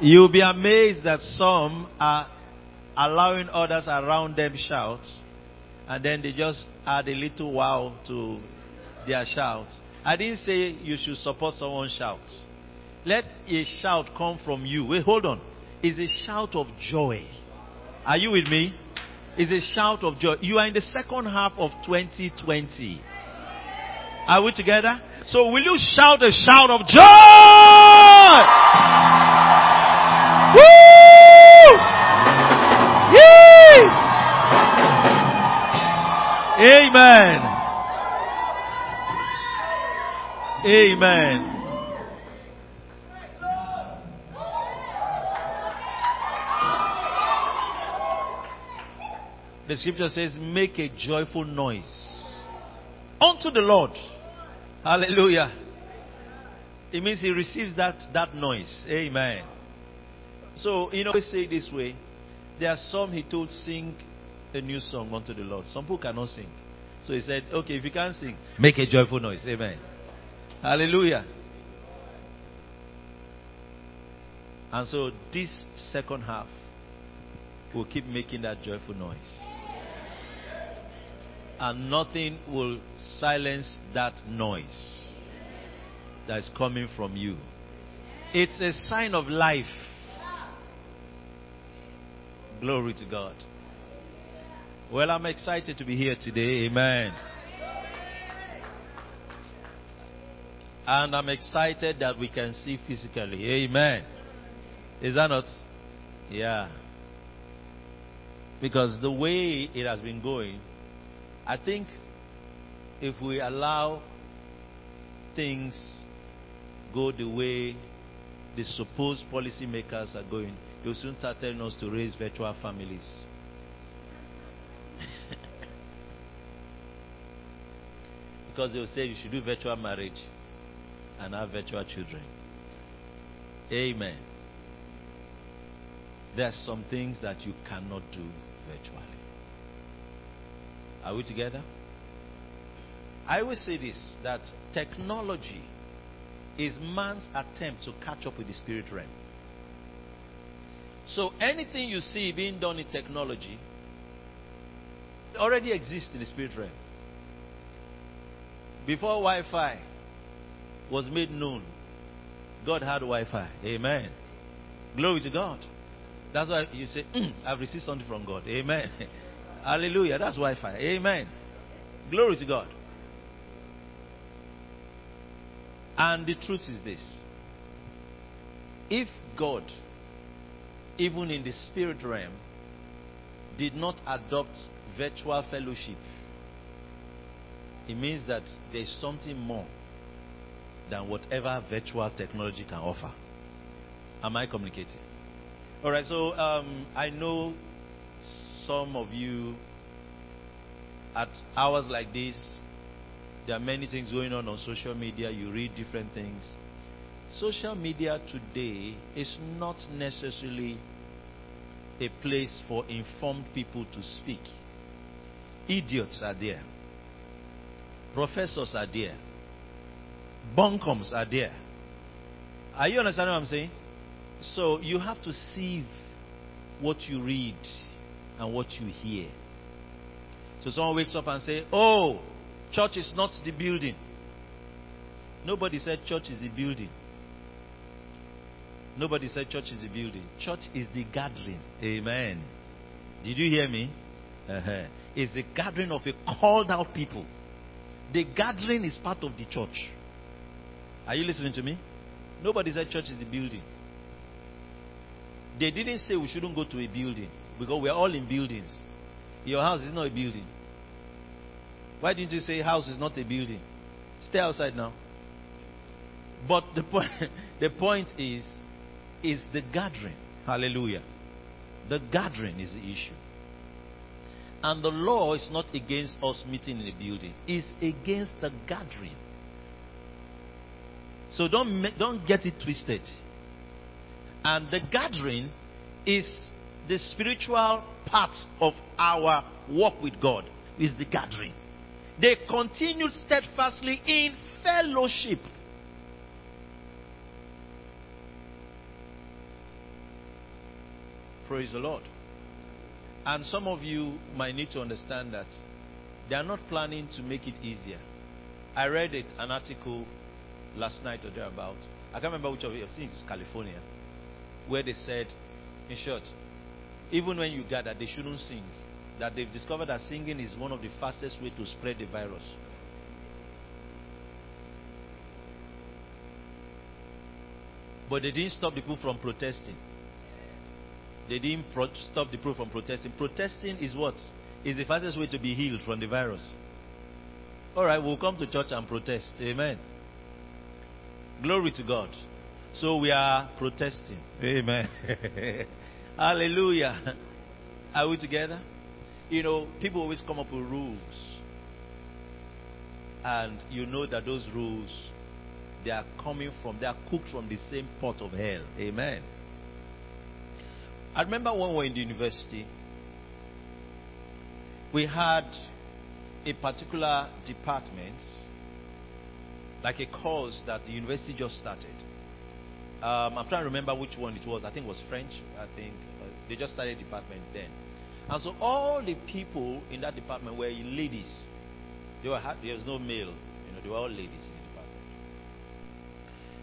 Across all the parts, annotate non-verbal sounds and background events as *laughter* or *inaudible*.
You'll be amazed that some are allowing others around them shout, and then they just add a little wow to their shout. I didn't say you should support someone's shout. Let a shout come from you. Wait, hold on. It's a shout of joy. Are you with me? It's a shout of joy. You are in the second half of 2020. Are we together? So will you shout a shout of joy? Woo! Yee! Amen. Amen. The scripture says, make a joyful noise unto the Lord. Hallelujah. It means he receives that, that noise. Amen. So, you know, we say this way. There are some he told sing a new song unto the Lord. Some people cannot sing. So he said, okay, if you can't sing, make a joyful noise. Amen. Hallelujah. And so this second half will keep making that joyful noise. And nothing will silence that noise that is coming from you. It's a sign of life. Glory to God. Well, I'm excited to be here today. Amen. And I'm excited that we can see physically. Amen. Is that not? Yeah. Because the way it has been going, I think if we allow things go the way the supposed policymakers are going, they'll soon start telling us to raise virtual families. *laughs* because they'll say you should do virtual marriage and have virtual children. Amen. There are some things that you cannot do virtually. Are we together? I always say this that technology is man's attempt to catch up with the spirit realm. So anything you see being done in technology already exists in the spirit realm. Before Wi Fi was made known, God had Wi Fi. Amen. Glory to God. That's why you say, mm, I've received something from God. Amen. *laughs* Hallelujah. That's Wi Fi. Amen. Glory to God. And the truth is this if God, even in the spirit realm, did not adopt virtual fellowship, it means that there's something more than whatever virtual technology can offer. Am I communicating? All right, so um, I know some of you at hours like this, there are many things going on on social media. You read different things. Social media today is not necessarily a place for informed people to speak. Idiots are there. Professors are there. Bunkums are there. Are you understanding what I'm saying? So you have to sieve what you read and what you hear. So someone wakes up and say, "Oh, church is not the building." Nobody said church is the building. Nobody said church is the building. Church is the gathering. Amen. Did you hear me? Uh-huh. It's the gathering of a called out people. The gathering is part of the church. Are you listening to me? Nobody said church is the building. They didn't say we shouldn't go to a building because we're all in buildings. Your house is not a building. Why didn't you say house is not a building? Stay outside now. But the *laughs* point, the point is, is the gathering. Hallelujah. The gathering is the issue. And the law is not against us meeting in a building, it's against the gathering. So don't, don't get it twisted. And the gathering is the spiritual part of our walk with God, is the gathering. They continued steadfastly in fellowship. Praise the Lord. And some of you might need to understand that they are not planning to make it easier. I read it, an article last night or thereabout. I can't remember which of it. I think it's California, where they said, in short, even when you gather, they shouldn't sing. That they've discovered that singing is one of the fastest way to spread the virus. But they didn't stop the people from protesting. They didn't pro- stop the people from protesting. Protesting is what? Is the fastest way to be healed from the virus. All right, we'll come to church and protest. Amen. Glory to God. So we are protesting. Amen. *laughs* Hallelujah. Are we together? You know, people always come up with rules. And you know that those rules, they are coming from, they are cooked from the same pot of hell. Amen. I remember when we were in the university, we had a particular department, like a course that the university just started. Um, I'm trying to remember which one it was. I think it was French. I think uh, they just started department then. And so all the people in that department were ladies. Were there was no male. You know, they were all ladies in the department.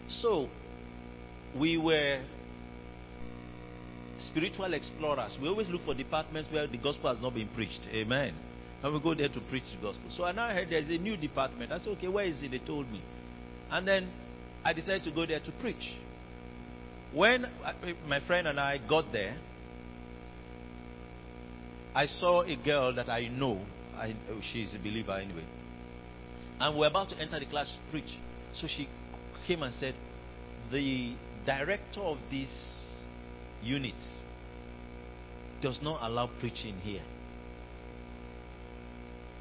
So we were spiritual explorers. We always look for departments where the gospel has not been preached. Amen. And we go there to preach the gospel. So I now heard there's a new department. I said, okay, where is it? They told me. And then I decided to go there to preach. When my friend and I got there, I saw a girl that I know. I, oh, she's a believer anyway. And we're about to enter the class to preach. So she came and said, The director of this unit does not allow preaching here.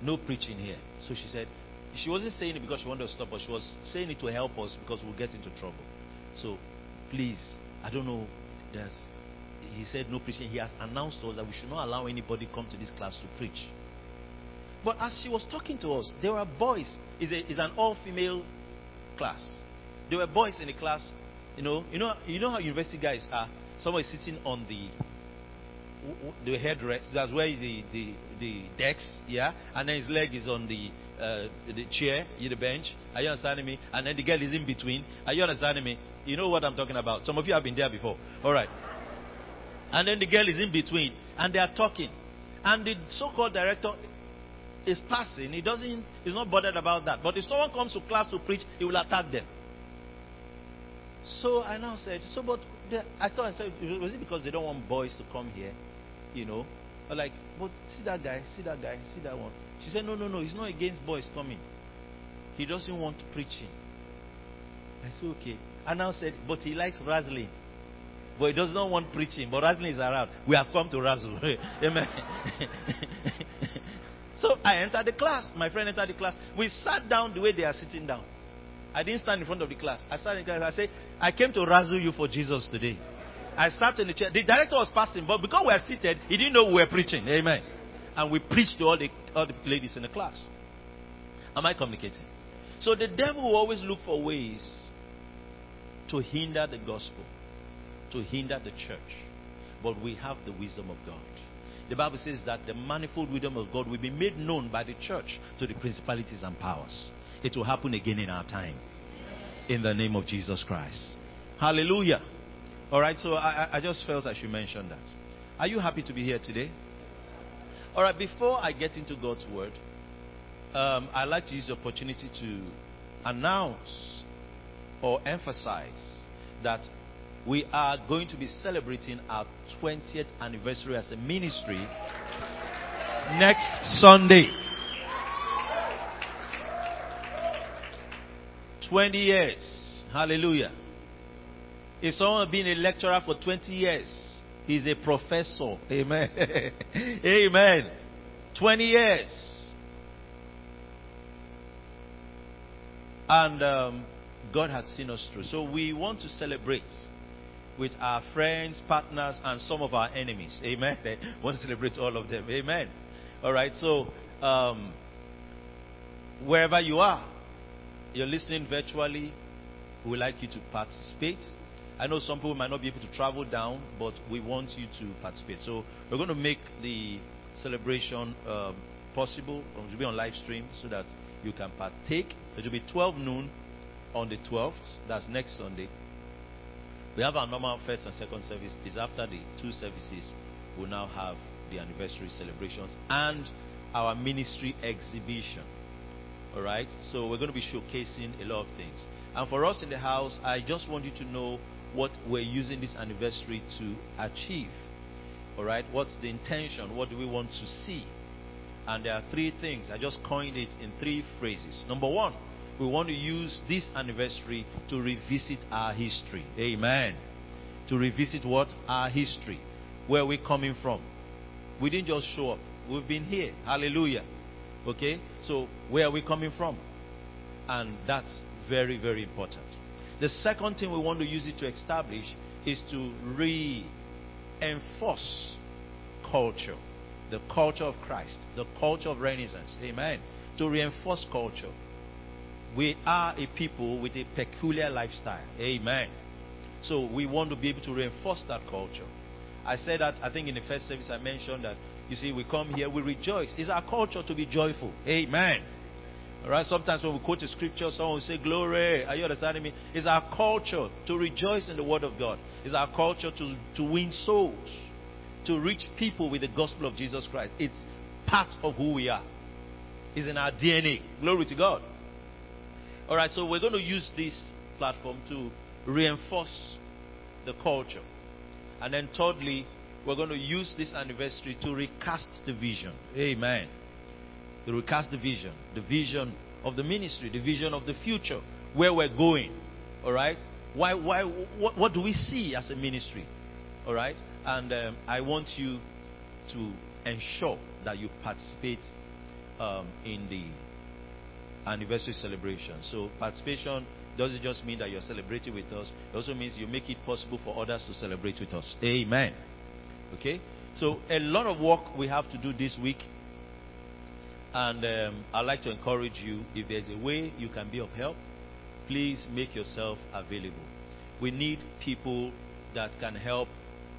No preaching here. So she said, she wasn't saying it because she wanted to stop us. She was saying it to help us because we'll get into trouble. So, please, I don't know. There's, he said no preaching. He has announced to us that we should not allow anybody come to this class to preach. But as she was talking to us, there were boys. It's, a, it's an all-female class. There were boys in the class. You know, you know, you know how university guys are. Someone is sitting on the the headrest. That's where the, the, the decks, yeah, and then his leg is on the uh, the chair, the bench. Are you understanding me? And then the girl is in between. Are you understanding me? You know what I'm talking about. Some of you have been there before. All right. And then the girl is in between, and they are talking, and the so-called director is passing. He doesn't. He's not bothered about that. But if someone comes to class to preach, he will attack them. So I now said, so but I thought I said, was it because they don't want boys to come here? You know? Like, but see that guy, see that guy, see that one. She said, no, no, no, he's not against boys coming. He doesn't want preaching. I said, okay. I now said, but he likes razzling. But he does not want preaching. But razzling is around. We have come to razzle. *laughs* Amen. *laughs* so I entered the class. My friend entered the class. We sat down the way they are sitting down. I didn't stand in front of the class. I sat in class. I said, I came to razzle you for Jesus today. I sat in the chair. The director was passing, but because we were seated, he didn't know we were preaching. Amen. And we preached to all the, all the ladies in the class. Am I communicating? So the devil will always look for ways to hinder the gospel, to hinder the church. But we have the wisdom of God. The Bible says that the manifold wisdom of God will be made known by the church to the principalities and powers. It will happen again in our time. In the name of Jesus Christ. Hallelujah. All right, so I, I just felt I should mention that. Are you happy to be here today? All right, before I get into God's word, um, I'd like to use the opportunity to announce or emphasize that we are going to be celebrating our 20th anniversary as a ministry next Sunday. 20 years. Hallelujah. If someone has been a lecturer for 20 years, he's a professor. Amen. *laughs* Amen. 20 years. And um, God has seen us through. So we want to celebrate with our friends, partners, and some of our enemies. Amen. *laughs* We want to celebrate all of them. Amen. All right. So um, wherever you are, you're listening virtually, we would like you to participate. I know some people might not be able to travel down, but we want you to participate. So we're going to make the celebration uh, possible. It will be on live stream so that you can partake. It will be 12 noon on the 12th. That's next Sunday. We have our normal first and second service. Is after the two services. We'll now have the anniversary celebrations and our ministry exhibition. All right. So we're going to be showcasing a lot of things. And for us in the house, I just want you to know what we're using this anniversary to achieve. All right. What's the intention? What do we want to see? And there are three things. I just coined it in three phrases. Number one, we want to use this anniversary to revisit our history. Amen. To revisit what? Our history. Where we're coming from. We didn't just show up. We've been here. Hallelujah. Okay? So, where are we coming from? And that's very, very important. The second thing we want to use it to establish is to reinforce culture. The culture of Christ. The culture of Renaissance. Amen. To reinforce culture. We are a people with a peculiar lifestyle. Amen. So we want to be able to reinforce that culture. I said that, I think in the first service I mentioned that, you see, we come here, we rejoice. It's our culture to be joyful. Amen. All right. Sometimes when we quote the scripture, someone will say, Glory. Are you understanding me? It's our culture to rejoice in the word of God. It's our culture to, to win souls, to reach people with the gospel of Jesus Christ. It's part of who we are. It's in our DNA. Glory to God. All right. So we're going to use this platform to reinforce the culture. And then, thirdly, we're going to use this anniversary to recast the vision. Amen. To recast the vision. The vision of the ministry, the vision of the future, where we're going. All right? Why, why, what, what do we see as a ministry? All right? And um, I want you to ensure that you participate um, in the anniversary celebration. So, participation doesn't just mean that you're celebrating with us, it also means you make it possible for others to celebrate with us. Amen. Okay? So, a lot of work we have to do this week. And um, I'd like to encourage you if there's a way you can be of help, please make yourself available. We need people that can help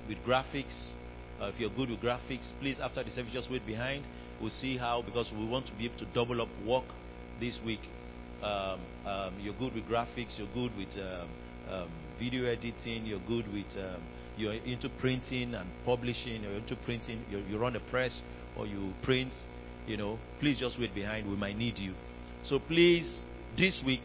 with graphics. Uh, if you're good with graphics, please, after the service, just wait behind. We'll see how, because we want to be able to double up work this week um, um, you're good with graphics, you're good with um, um video editing, you're good with, um, you're into printing and publishing, you're into printing, you you run a press or you print, you know, please just wait behind. We might need you. So please, this week,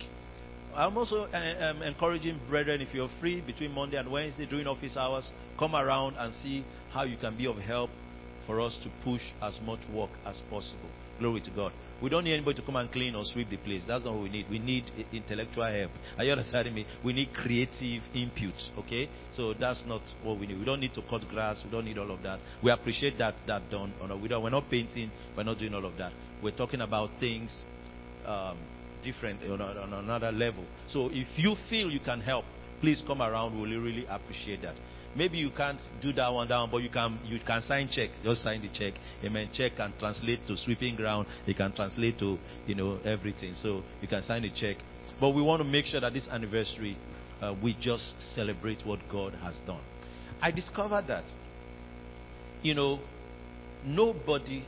I'm also uh, um, encouraging brethren, if you're free between Monday and Wednesday during office hours, come around and see how you can be of help for us to push as much work as possible. Glory to God. We don't need anybody to come and clean or sweep the place. That's not what we need. We need intellectual help. Are you understanding me? We need creative input. Okay? So that's not what we need. We don't need to cut grass. We don't need all of that. We appreciate that that done. We don't, we're not painting. We're not doing all of that. We're talking about things um, different on, on another level. So if you feel you can help, please come around. We'll really appreciate that. Maybe you can't do that one down, but you can you can sign check. Just sign the check. Amen. Check can translate to sweeping ground. It can translate to you know everything. So you can sign the check. But we want to make sure that this anniversary, uh, we just celebrate what God has done. I discovered that, you know, nobody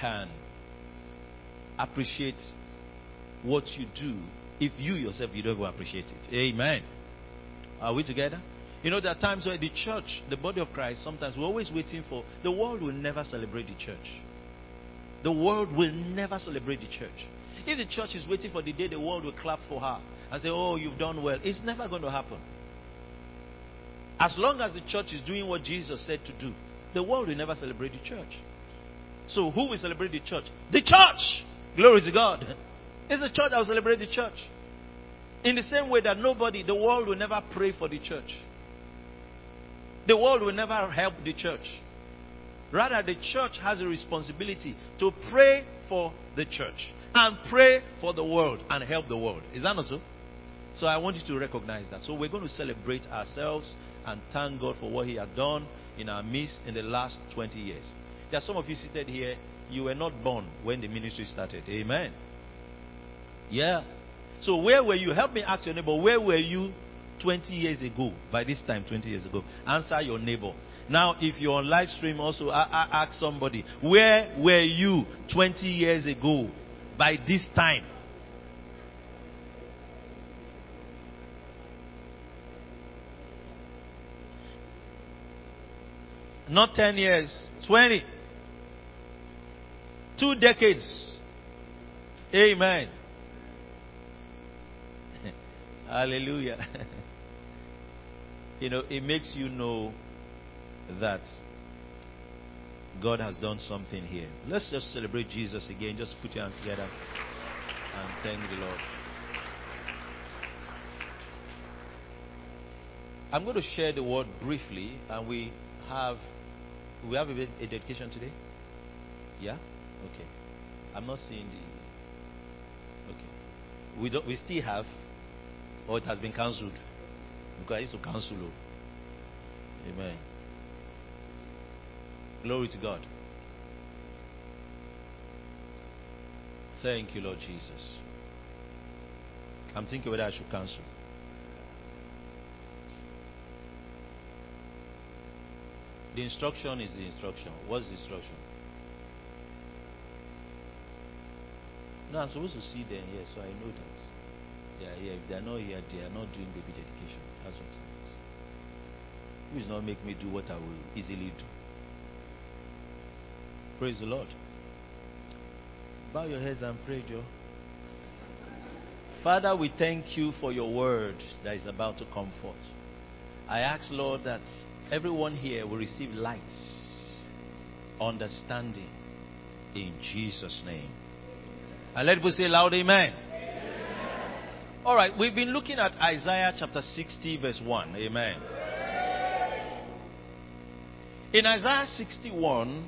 can appreciate what you do if you yourself you don't appreciate it. Amen. Are we together? You know, there are times where the church, the body of Christ, sometimes we're always waiting for. The world will never celebrate the church. The world will never celebrate the church. If the church is waiting for the day the world will clap for her and say, Oh, you've done well, it's never going to happen. As long as the church is doing what Jesus said to do, the world will never celebrate the church. So, who will celebrate the church? The church! Glory to God. It's the church that will celebrate the church. In the same way that nobody, the world will never pray for the church. The world will never help the church. Rather, the church has a responsibility to pray for the church and pray for the world and help the world. Is that not so? So I want you to recognize that. So we're going to celebrate ourselves and thank God for what He had done in our midst in the last 20 years. There are some of you seated here, you were not born when the ministry started. Amen. Yeah. So where were you? Help me ask your neighbor, where were you 20 years ago, by this time, 20 years ago, answer your neighbor. Now, if you're on live stream, also I ask somebody, where were you 20 years ago by this time? Not 10 years, 20. Two decades. Amen. *laughs* Hallelujah. *laughs* you know, it makes you know that God has done something here. Let's just celebrate Jesus again. Just put your hands together and thank the Lord. I'm going to share the word briefly, and we have we have a, a dedication today. Yeah. Okay. I'm not seeing the. Okay. We don't. We still have, or it has been cancelled. Because I used to cancel. Oh. Amen. Glory to God. Thank you, Lord Jesus. I'm thinking whether I should cancel. The instruction is the instruction. What's the instruction? No, I'm supposed to see them here, so I know that they are here. If they are not here, they are not doing baby dedication. That's what it is. Please not make me do what I will easily do. Praise the Lord. Bow your heads and pray, Joe. Father, we thank you for your word that is about to come forth. I ask, Lord, that everyone here will receive light, understanding, in Jesus' name. And let us say loud, amen. All right, we've been looking at Isaiah chapter 60, verse 1. Amen. In Isaiah 61,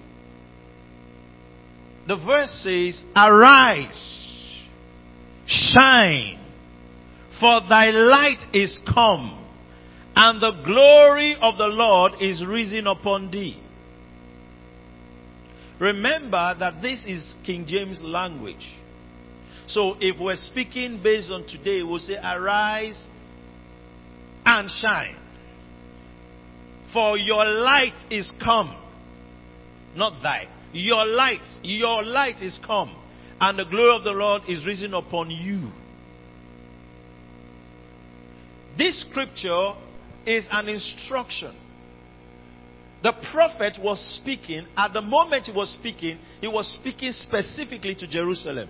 the verse says, Arise, shine, for thy light is come, and the glory of the Lord is risen upon thee. Remember that this is King James language. So if we're speaking based on today, we'll say, Arise and shine. For your light is come. Not thy. Your light, your light is come. And the glory of the Lord is risen upon you. This scripture is an instruction. The prophet was speaking, at the moment he was speaking, he was speaking specifically to Jerusalem.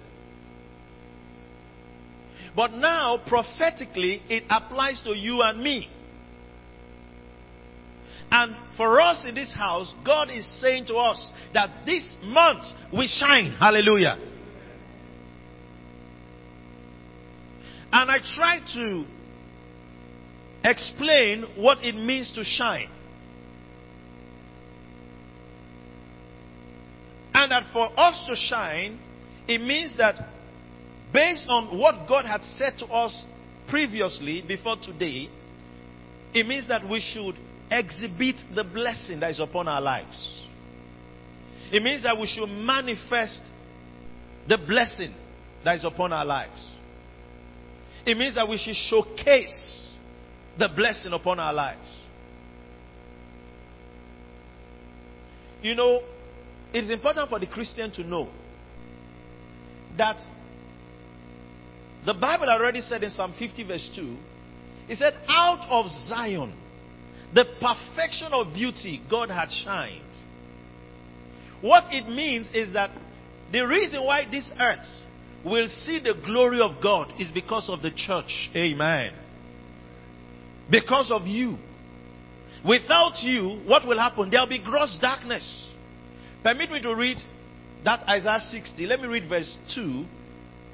But now, prophetically, it applies to you and me. And for us in this house, God is saying to us that this month we shine. Hallelujah. And I try to explain what it means to shine. And that for us to shine, it means that based on what God had said to us previously, before today, it means that we should exhibit the blessing that is upon our lives. It means that we should manifest the blessing that is upon our lives. It means that we should showcase the blessing upon our lives. You know, it is important for the Christian to know that the Bible already said in Psalm 50, verse 2, it said, Out of Zion, the perfection of beauty, God had shined. What it means is that the reason why this earth will see the glory of God is because of the church. Amen. Because of you. Without you, what will happen? There'll be gross darkness. Permit me to read that Isaiah 60. Let me read verse 2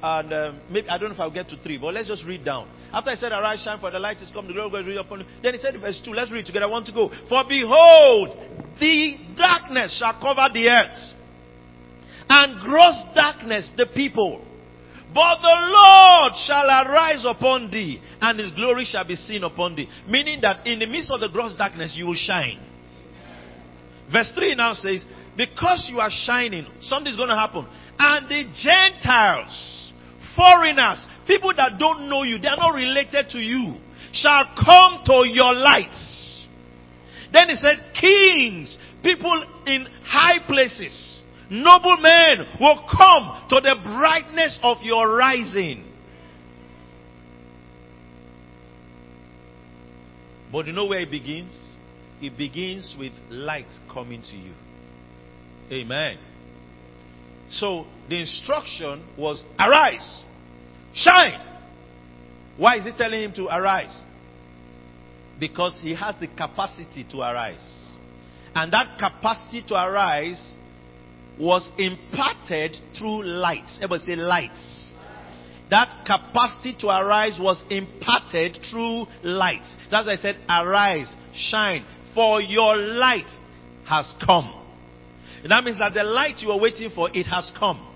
and um, maybe I don't know if I'll get to three, but let's just read down. After I said, Arise, shine, for the light is come, the glory of God is upon you. Then he said, verse two. Let's read together. I want to go. For behold, the darkness shall cover the earth, and gross darkness the people. But the Lord shall arise upon thee, and his glory shall be seen upon thee. Meaning that in the midst of the gross darkness, you will shine. Verse 3 now says, Because you are shining, something's going to happen. And the Gentiles foreigners, people that don't know you, they are not related to you, shall come to your light. Then he said, kings, people in high places, noble men will come to the brightness of your rising. But you know where it begins? It begins with light coming to you. Amen. So the instruction was arise, shine. Why is he telling him to arise? Because he has the capacity to arise. And that capacity to arise was imparted through light. Everybody say light. That capacity to arise was imparted through light. That's why I said, arise, shine, for your light has come. That means that the light you are waiting for, it has come.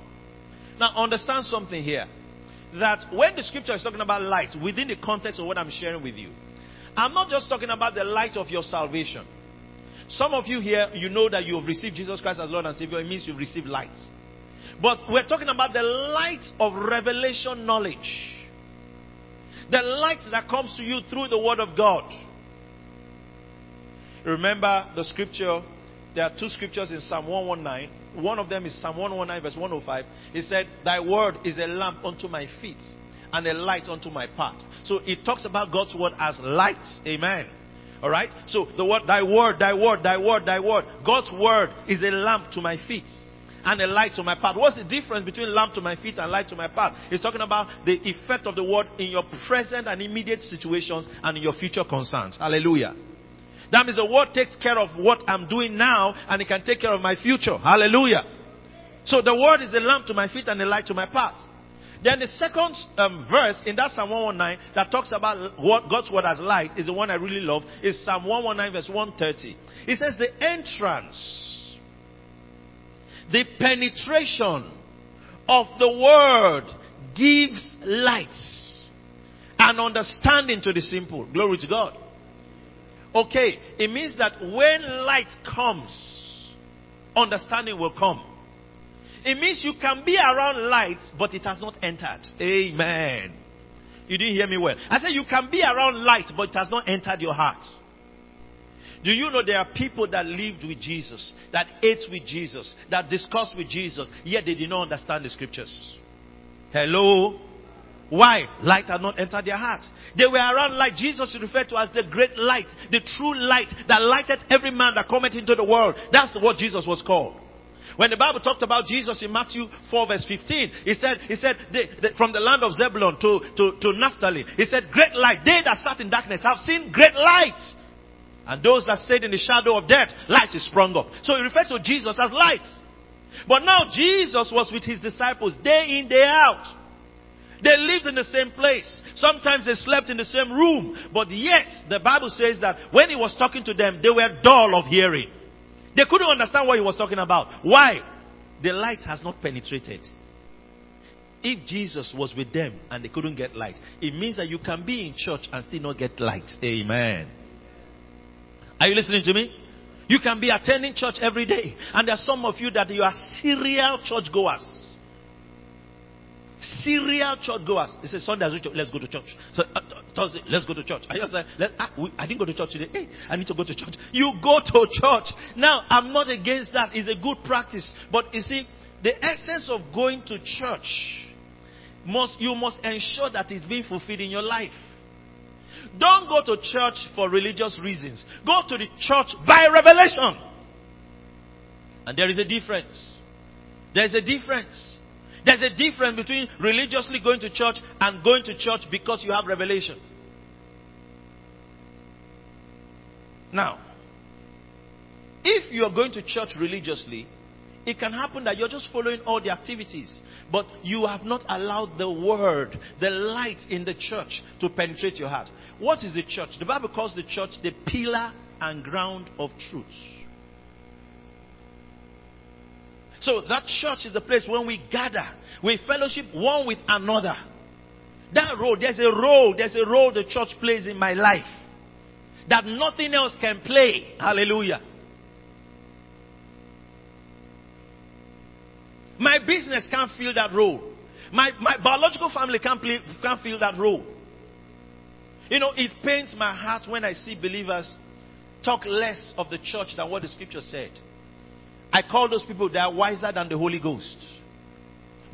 Now understand something here. That when the scripture is talking about light, within the context of what I'm sharing with you, I'm not just talking about the light of your salvation. Some of you here, you know that you have received Jesus Christ as Lord and Savior. It means you've received light. But we're talking about the light of revelation knowledge. The light that comes to you through the Word of God. Remember the scripture there are two scriptures in Psalm 119. One of them is Psalm 119, verse 105. He said, Thy word is a lamp unto my feet and a light unto my path. So it talks about God's word as light. Amen. All right? So the word, thy word, thy word, thy word, thy word. God's word is a lamp to my feet and a light to my path. What's the difference between lamp to my feet and light to my path? It's talking about the effect of the word in your present and immediate situations and in your future concerns. Hallelujah. That means the word takes care of what I'm doing now and it can take care of my future. Hallelujah. So the word is a lamp to my feet and a light to my path. Then the second um, verse in that Psalm 119 that talks about what God's word as light is the one I really love. Is Psalm 119 verse 130. It says the entrance, the penetration of the word gives light and understanding to the simple. Glory to God. Okay, it means that when light comes, understanding will come. It means you can be around light, but it has not entered. Amen. You didn't hear me well. I said you can be around light, but it has not entered your heart. Do you know there are people that lived with Jesus, that ate with Jesus, that discussed with Jesus, yet they did not understand the scriptures? Hello? Why? Light had not entered their hearts. They were around light. Jesus referred to as the great light, the true light that lighted every man that cometh into the world. That's what Jesus was called. When the Bible talked about Jesus in Matthew 4 verse 15, he said, he said, from the land of Zebulun to, to, to Naphtali, he said, great light. They that sat in darkness have seen great light. And those that stayed in the shadow of death, light is sprung up. So he referred to Jesus as light. But now Jesus was with his disciples day in, day out. They lived in the same place. Sometimes they slept in the same room. But yet, the Bible says that when he was talking to them, they were dull of hearing. They couldn't understand what he was talking about. Why? The light has not penetrated. If Jesus was with them and they couldn't get light, it means that you can be in church and still not get light. Amen. Are you listening to me? You can be attending church every day. And there are some of you that you are serial church goers. Serial church goers. They say Sunday, let's go to church. So, uh, Thursday, let's go to church. I just let, ah, we, I didn't go to church today. Hey, I need to go to church. You go to church. Now, I'm not against that. It's a good practice. But you see, the essence of going to church must you must ensure that it's being fulfilled in your life. Don't go to church for religious reasons. Go to the church by revelation. And there is a difference. There's a difference. There's a difference between religiously going to church and going to church because you have revelation. Now, if you are going to church religiously, it can happen that you're just following all the activities, but you have not allowed the word, the light in the church to penetrate your heart. What is the church? The Bible calls the church the pillar and ground of truth. So that church is the place when we gather, we fellowship one with another. That role, there's a role, there's a role the church plays in my life that nothing else can play. Hallelujah. My business can't fill that role. My, my biological family can't, play, can't fill that role. You know, it pains my heart when I see believers talk less of the church than what the scripture said. I call those people they are wiser than the Holy Ghost.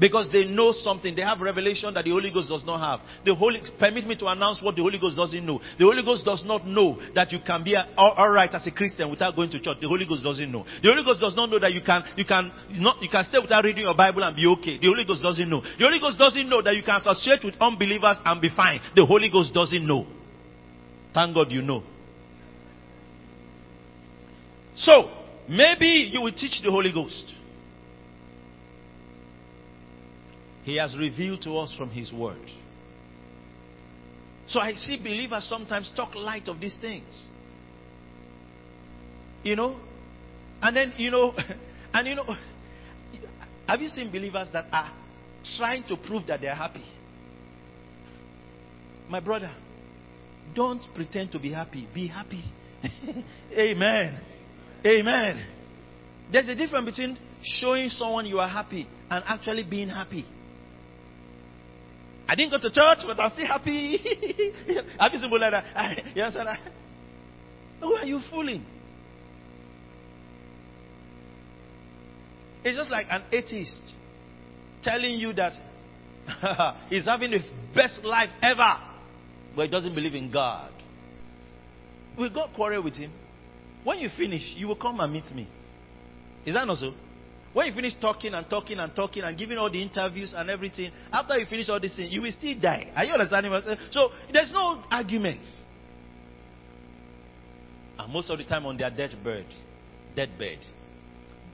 Because they know something. They have revelation that the Holy Ghost does not have. The Holy, permit me to announce what the Holy Ghost doesn't know. The Holy Ghost does not know that you can be alright as a Christian without going to church. The Holy Ghost doesn't know. The Holy Ghost does not know that you can, you can, not, you can stay without reading your Bible and be okay. The Holy Ghost doesn't know. The Holy Ghost doesn't know that you can associate with unbelievers and be fine. The Holy Ghost doesn't know. Thank God you know. So, maybe you will teach the Holy Ghost. He has revealed to us from His Word. So I see believers sometimes talk light of these things. You know? And then, you know, *laughs* and you know, *laughs* have you seen believers that are trying to prove that they're happy? My brother, don't pretend to be happy. Be happy. *laughs* Amen. Amen. There's a difference between showing someone you are happy and actually being happy. I didn't go to church, but I'm still happy. *laughs* You seen like that? *laughs* You understand? Who are you fooling? It's just like an atheist telling you that *laughs* he's having the best life ever, but he doesn't believe in God. We got quarrel with him. When you finish, you will come and meet me. Is that not so? When you finish talking and talking and talking and giving all the interviews and everything, after you finish all this thing, you will still die. Are you understanding what I'm saying? So there's no arguments. And most of the time on their deathbed, deathbed,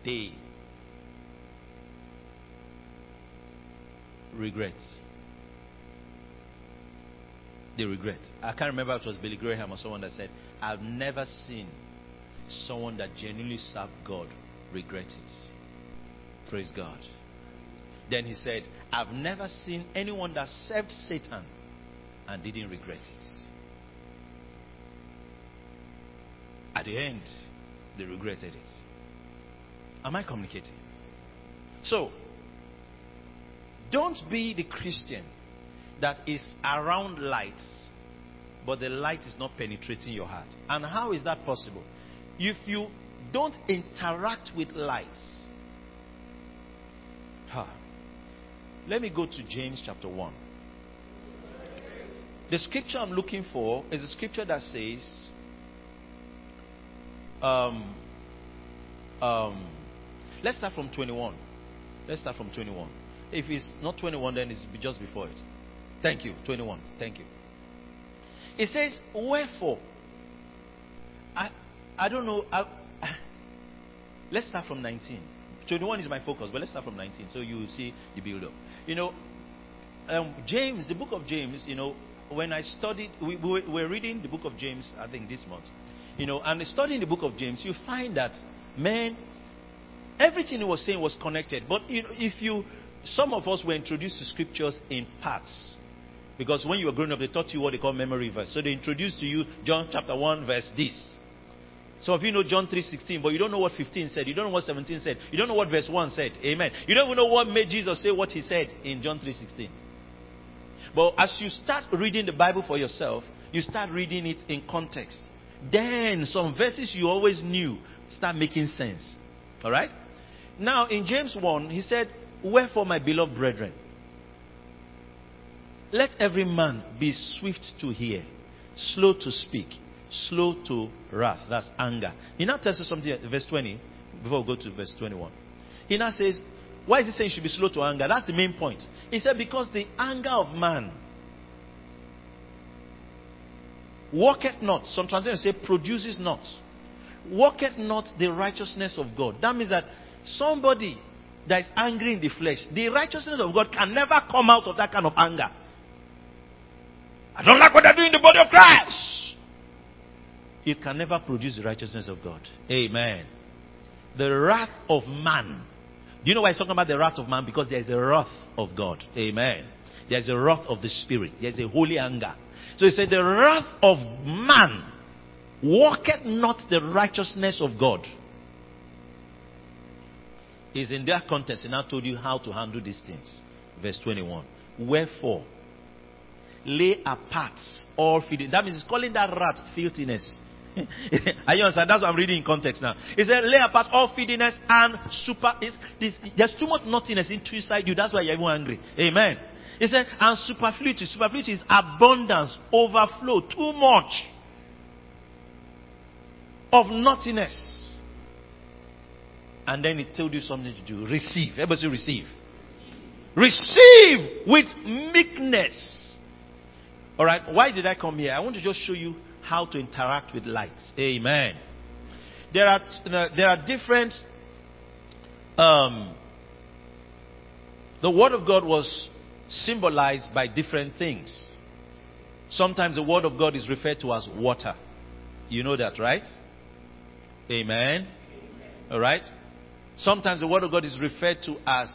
they regret. They regret. I can't remember it was Billy Graham or someone that said, I've never seen someone that genuinely served God regret it. Praise God. Then he said, I've never seen anyone that served Satan and didn't regret it. At the end, they regretted it. Am I communicating? So, don't be the Christian that is around lights, but the light is not penetrating your heart. And how is that possible? If you don't interact with lights, Ha. Let me go to James chapter 1. The scripture I'm looking for is a scripture that says, um, um, let's start from 21. Let's start from 21. If it's not 21, then it's just before it. Thank you. 21. Thank you. It says, Wherefore, I, don't know. I, *sighs* let's start from 19. 21 is my focus, but let's start from 19 so you see the build up. You know, um, James, the book of James, you know, when I studied, we, we were reading the book of James, I think this month, you know, and studying the book of James, you find that, man, everything he was saying was connected. But if you, some of us were introduced to scriptures in parts. Because when you were growing up, they taught you what they call memory verse. So they introduced to you John chapter 1, verse this. Some of you know John 3.16, but you don't know what 15 said. You don't know what 17 said. You don't know what verse 1 said. Amen. You don't even know what made Jesus say what he said in John 3.16. But as you start reading the Bible for yourself, you start reading it in context. Then some verses you always knew start making sense. Alright? Now in James 1, he said, Wherefore, my beloved brethren, let every man be swift to hear, slow to speak slow to wrath. That's anger. He now tells us something verse 20, before we go to verse 21. He now says, Why is he saying you should be slow to anger? That's the main point. He said, Because the anger of man worketh not. Some translations say produces not. Worketh not the righteousness of God. That means that somebody that is angry in the flesh, the righteousness of God can never come out of that kind of anger. I don't like what they're doing in the body of Christ it can never produce the righteousness of God. Amen. The wrath of man. Do you know why he's talking about the wrath of man? Because there's a wrath of God. Amen. There's a wrath of the Spirit. There's a holy anger. So he said, The wrath of man walketh not the righteousness of God. Is in that context, and I told you how to handle these things. Verse 21. Wherefore, lay apart all feeding. That means he's calling that wrath filthiness. *laughs* Are you understand? That's what I'm reading in context now. He said, lay apart all feediness and super. This, there's too much naughtiness inside you. That's why you're even angry. Amen. He said, and superfluity. Superfluity is abundance, overflow, too much of naughtiness. And then he told you something to do. Receive. Everybody say receive. Receive with meekness. Alright, why did I come here? I want to just show you how to interact with light. Amen. There are, there are different, um, the Word of God was symbolized by different things. Sometimes the Word of God is referred to as water. You know that, right? Amen. All right. Sometimes the Word of God is referred to as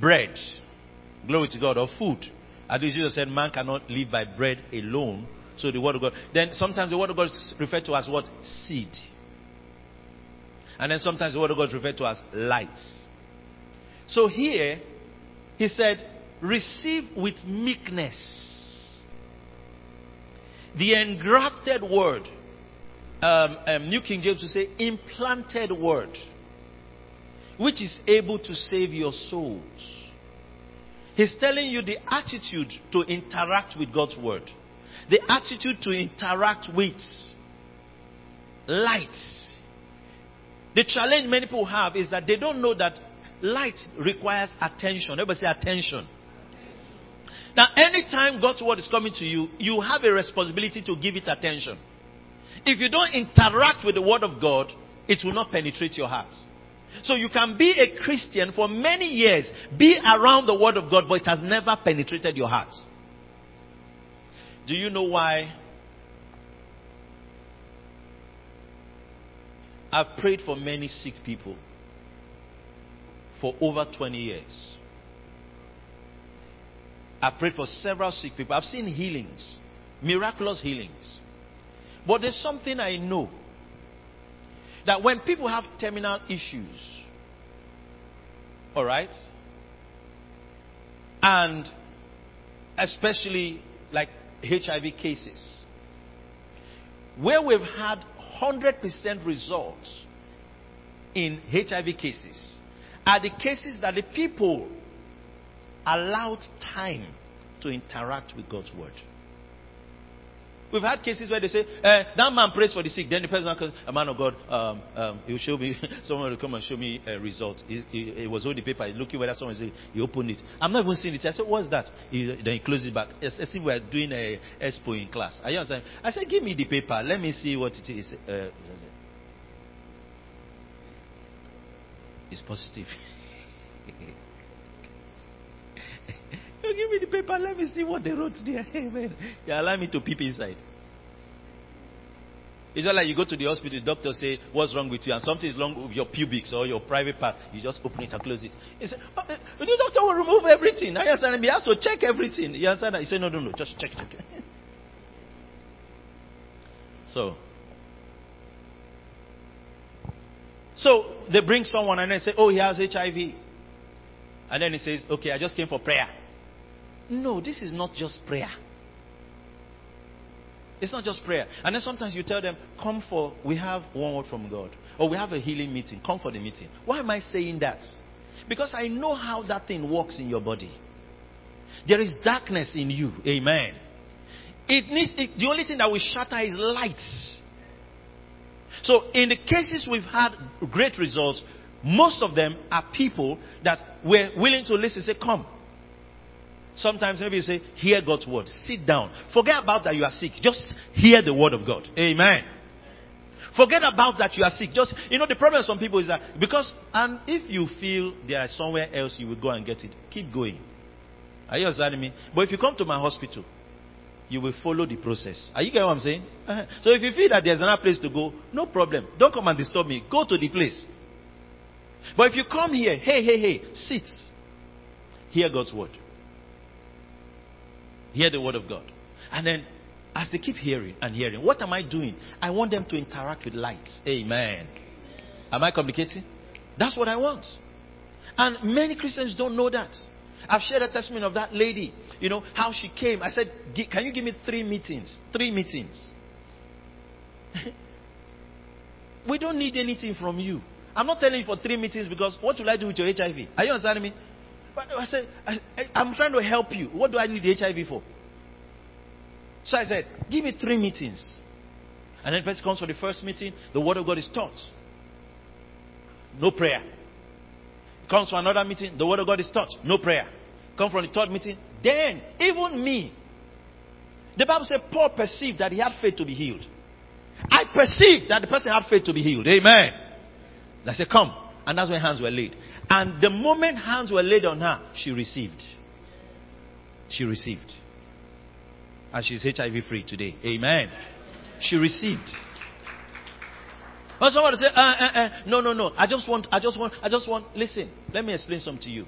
bread. Glory to God, or food. As Jesus said, man cannot live by bread alone. So the Word of God. Then sometimes the Word of God is referred to as what? Seed. And then sometimes the Word of God is referred to as light. So here, he said, receive with meekness. The engrafted word, um, um, New King James will say, implanted word, which is able to save your souls. He's telling you the attitude to interact with God's word, the attitude to interact with light. The challenge many people have is that they don't know that light requires attention. Everybody say attention. Now, anytime God's word is coming to you, you have a responsibility to give it attention. If you don't interact with the word of God, it will not penetrate your heart. So you can be a Christian for many years, be around the word of God, but it has never penetrated your heart. Do you know why? I've prayed for many sick people for over 20 years. I've prayed for several sick people. I've seen healings, miraculous healings. But there's something I know that when people have terminal issues, all right, and especially like HIV cases, where we've had 100% results in HIV cases, are the cases that the people allowed time to interact with God's word. We've had cases where they say, eh, that man prays for the sick. Then the person comes, a man of God, um, um, he will show me, *laughs* someone will come and show me a result. He, he, he was holding the paper, looking whether someone is, he opened it. I'm not even seeing it. I said, what's that? He, then he closed it back. As if we're doing a expo in class. Are you understand? I said, give me the paper. Let me see what it is. Uh, it's positive. *laughs* give me the paper, let me see what they wrote there. *laughs* Amen. You allow me to peep inside. It's not like you go to the hospital, the doctor say, what's wrong with you? And something is wrong with your pubics or your private part. You just open it and close it. He said, oh, the, the doctor will remove everything. I understand. He has to check everything. You understand? He said, no, no, no, just check it. *laughs* so, so they bring someone and they say, oh, he has HIV. And then he says, okay, I just came for prayer. No, this is not just prayer. It's not just prayer. And then sometimes you tell them, come for, we have one word from God. Or we have a healing meeting. Come for the meeting. Why am I saying that? Because I know how that thing works in your body. There is darkness in you. Amen. It needs, it, the only thing that will shatter is light. So in the cases we've had great results, most of them are people that were willing to listen, say, come, Sometimes maybe you say, hear God's word. Sit down. Forget about that you are sick. Just hear the word of God. Amen. Forget about that you are sick. Just, you know, the problem with some people is that because, and if you feel there is somewhere else you will go and get it, keep going. Are you understanding me? But if you come to my hospital, you will follow the process. Are you getting what I'm saying? Uh-huh. So if you feel that there's another place to go, no problem. Don't come and disturb me. Go to the place. But if you come here, hey, hey, hey, sit. Hear God's word. Hear the word of God. And then, as they keep hearing and hearing, what am I doing? I want them to interact with light. Amen. Am I communicating? That's what I want. And many Christians don't know that. I've shared a testimony of that lady. You know, how she came. I said, Can you give me three meetings? Three meetings. *laughs* we don't need anything from you. I'm not telling you for three meetings because what will I do with your HIV? Are you understanding me? But I said, I, am trying to help you. What do I need the HIV for? So I said, Give me three meetings. And then person comes for the first meeting, the word of God is taught. No prayer. Comes for another meeting, the word of God is taught. No prayer. Come from the third meeting. Then, even me, the Bible said Paul perceived that he had faith to be healed. I perceived that the person had faith to be healed. Amen. I said, Come. And that's when hands were laid. And the moment hands were laid on her, she received. She received. And she's HIV free today. Amen. She received. But somebody say, uh, uh, uh, no, no, no. I just want, I just want, I just want. Listen, let me explain something to you.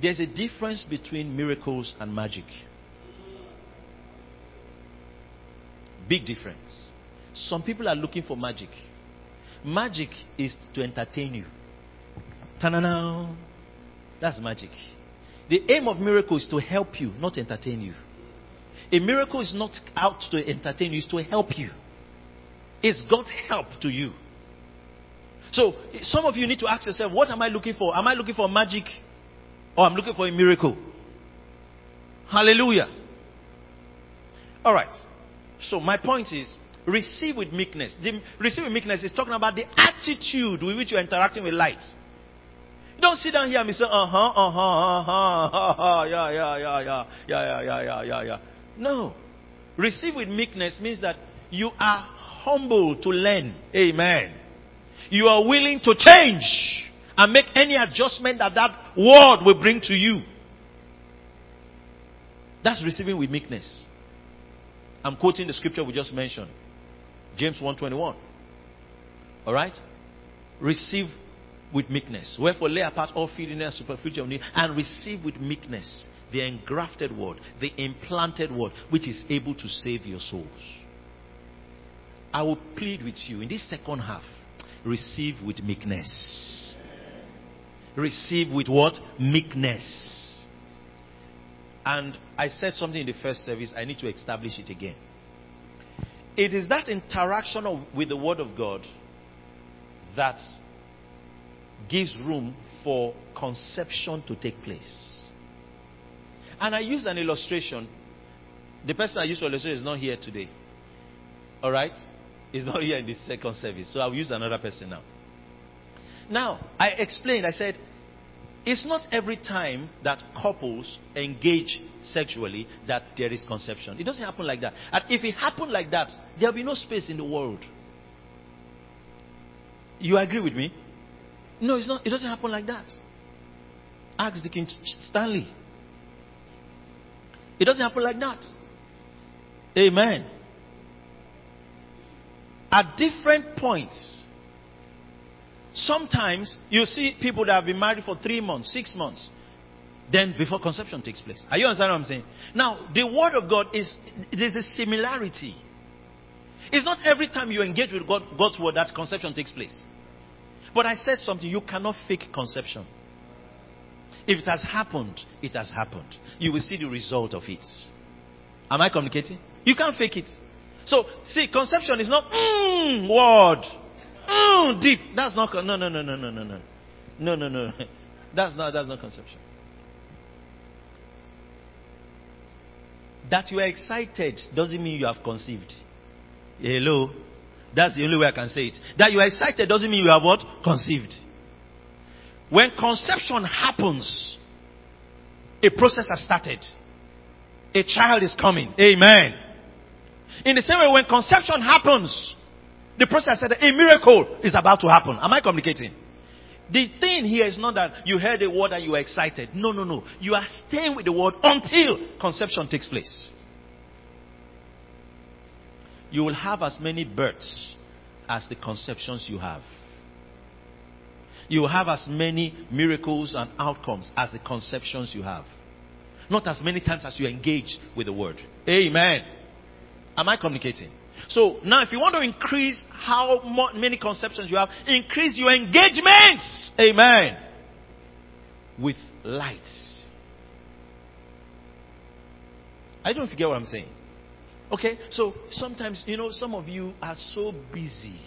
There's a difference between miracles and magic. Big difference. Some people are looking for magic. Magic is to entertain you. Ta-na-na. That's magic. The aim of miracle is to help you, not entertain you. A miracle is not out to entertain you, it's to help you. It's God's help to you. So, some of you need to ask yourself, what am I looking for? Am I looking for magic or I'm looking for a miracle? Hallelujah. All right. So, my point is, receive with meekness. The, receive with meekness is talking about the attitude with which you're interacting with light. Don't sit down here and say, uh huh, uh huh, uh huh, uh huh, yeah, yeah, yeah, yeah, yeah, yeah, yeah, yeah, yeah. No. Receive with meekness means that you are humble to learn. Amen. You are willing to change and make any adjustment that that word will bring to you. That's receiving with meekness. I'm quoting the scripture we just mentioned. James 1:21. All right? Receive with meekness. Wherefore lay apart all feelingness, superficial need, and receive with meekness the engrafted word, the implanted word, which is able to save your souls. I will plead with you in this second half receive with meekness. Receive with what? Meekness. And I said something in the first service, I need to establish it again. It is that interaction of, with the Word of God that gives room for conception to take place. And I used an illustration. The person I used to illustrate is not here today. All right? He's not here in this second service. So I'll use another person now. Now, I explained, I said, it's not every time that couples engage sexually that there is conception. It doesn't happen like that. And if it happened like that, there'll be no space in the world. You agree with me? No, it's not. It doesn't happen like that. Ask the King Stanley. It doesn't happen like that. Amen. At different points, sometimes you see people that have been married for three months, six months, then before conception takes place. Are you understand what I'm saying? Now, the word of God is there's a similarity. It's not every time you engage with God, God's word that conception takes place. But I said something, you cannot fake conception. If it has happened, it has happened. You will see the result of it. Am I communicating? You can't fake it. So, see, conception is not mm, word, mm, deep. That's not no no no no no no no no no no. *laughs* That's not that's not conception. That you are excited doesn't mean you have conceived. Hello, that's the only way I can say it. That you are excited doesn't mean you have what conceived. When conception happens, a process has started. A child is coming. Amen. In the same way, when conception happens, the process said a miracle is about to happen. Am I communicating? The thing here is not that you heard a word and you are excited. No, no, no. You are staying with the word until conception takes place. You will have as many births as the conceptions you have you will have as many miracles and outcomes as the conceptions you have. Not as many times as you engage with the word. Amen. Am I communicating? So now, if you want to increase how many conceptions you have, increase your engagements. Amen. With light. I don't forget what I'm saying. Okay? So sometimes, you know, some of you are so busy.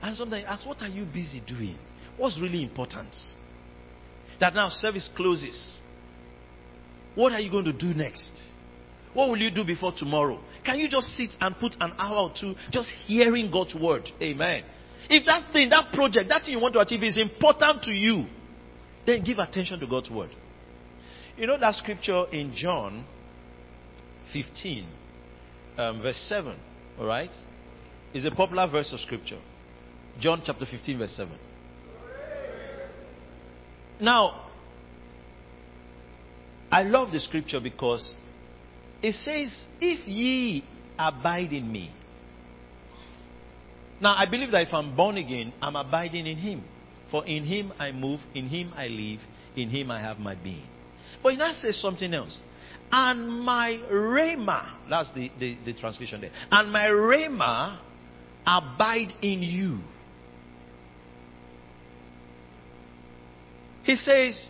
And sometimes ask, what are you busy doing? What's really important? That now service closes. What are you going to do next? What will you do before tomorrow? Can you just sit and put an hour or two just hearing God's word? Amen. If that thing, that project, that thing you want to achieve is important to you, then give attention to God's word. You know that scripture in John 15, um, verse 7, all right? Is a popular verse of scripture. John chapter 15, verse 7. Now, I love the scripture because it says, If ye abide in me. Now, I believe that if I'm born again, I'm abiding in him. For in him I move, in him I live, in him I have my being. But he now says something else. And my rhema, that's the, the, the translation there. And my rhema abide in you. He says,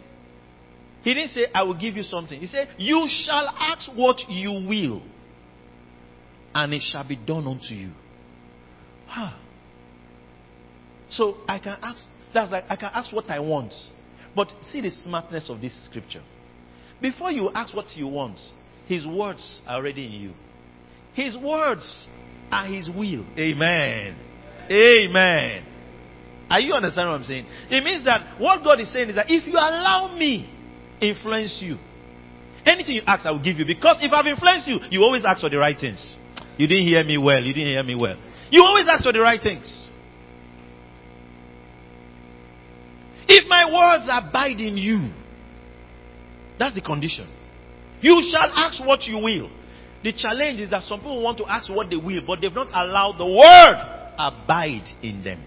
he didn't say, I will give you something. He said, You shall ask what you will, and it shall be done unto you. Huh. So I can ask, that's like, I can ask what I want. But see the smartness of this scripture. Before you ask what you want, His words are already in you. His words are His will. Amen. Amen. Are you understanding what I'm saying? It means that what God is saying is that if you allow me influence you, anything you ask, I will give you. Because if I've influenced you, you always ask for the right things. You didn't hear me well. You didn't hear me well. You always ask for the right things. If my words abide in you, that's the condition. You shall ask what you will. The challenge is that some people want to ask what they will, but they've not allowed the word abide in them.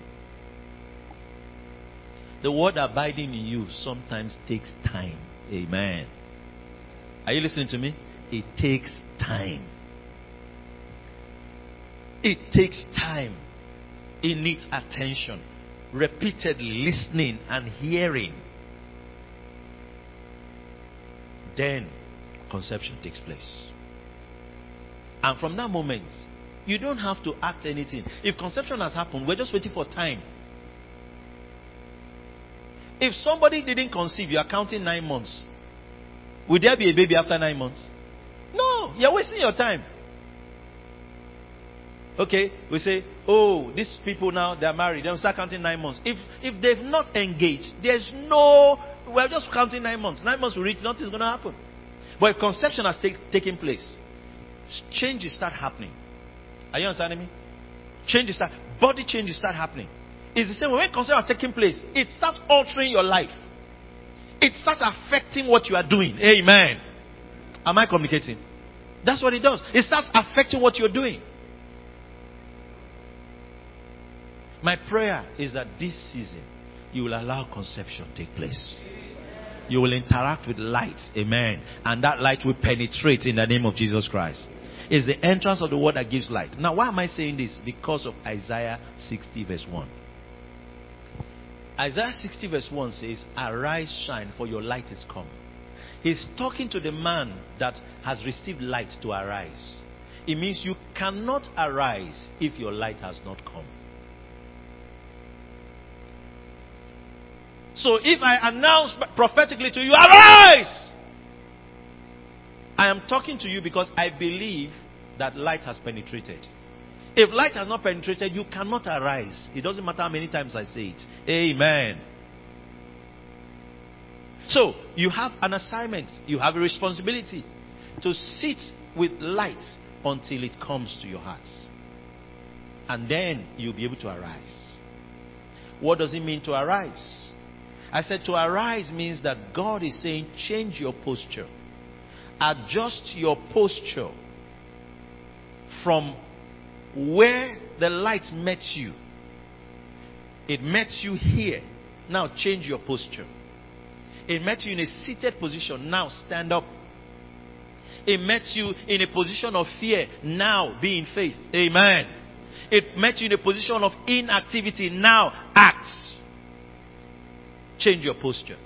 The word abiding in you sometimes takes time. Amen. Are you listening to me? It takes time. It takes time. It needs attention, repeated listening and hearing. Then conception takes place. And from that moment, you don't have to act anything. If conception has happened, we're just waiting for time. If somebody didn't conceive, you are counting nine months. Will there be a baby after nine months? No, you're wasting your time. Okay, we say, oh, these people now they're married. They'll start counting nine months. If if they've not engaged, there's no. We're just counting nine months. Nine months will reach, nothing's going to happen. But if conception has take, taken place, changes start happening. Are you understanding me? Changes start, body changes start happening. It's the same way when conception has taken place, it starts altering your life. It starts affecting what you are doing. Amen. Am I communicating? That's what it does. It starts affecting what you're doing. My prayer is that this season you will allow conception to take place. You will interact with light. Amen. And that light will penetrate in the name of Jesus Christ. It's the entrance of the word that gives light. Now, why am I saying this? Because of Isaiah 60, verse 1. Isaiah 60, verse 1 says, Arise, shine, for your light is come. He's talking to the man that has received light to arise. It means you cannot arise if your light has not come. So if I announce prophetically to you, arise! I am talking to you because I believe that light has penetrated. If light has not penetrated, you cannot arise. It doesn't matter how many times I say it. Amen. So, you have an assignment, you have a responsibility to sit with light until it comes to your heart. And then you'll be able to arise. What does it mean to arise? I said to arise means that God is saying, change your posture, adjust your posture from where the light met you. It met you here. Now change your posture. It met you in a seated position. Now stand up. It met you in a position of fear. Now be in faith. Amen. It met you in a position of inactivity. Now act change your posture.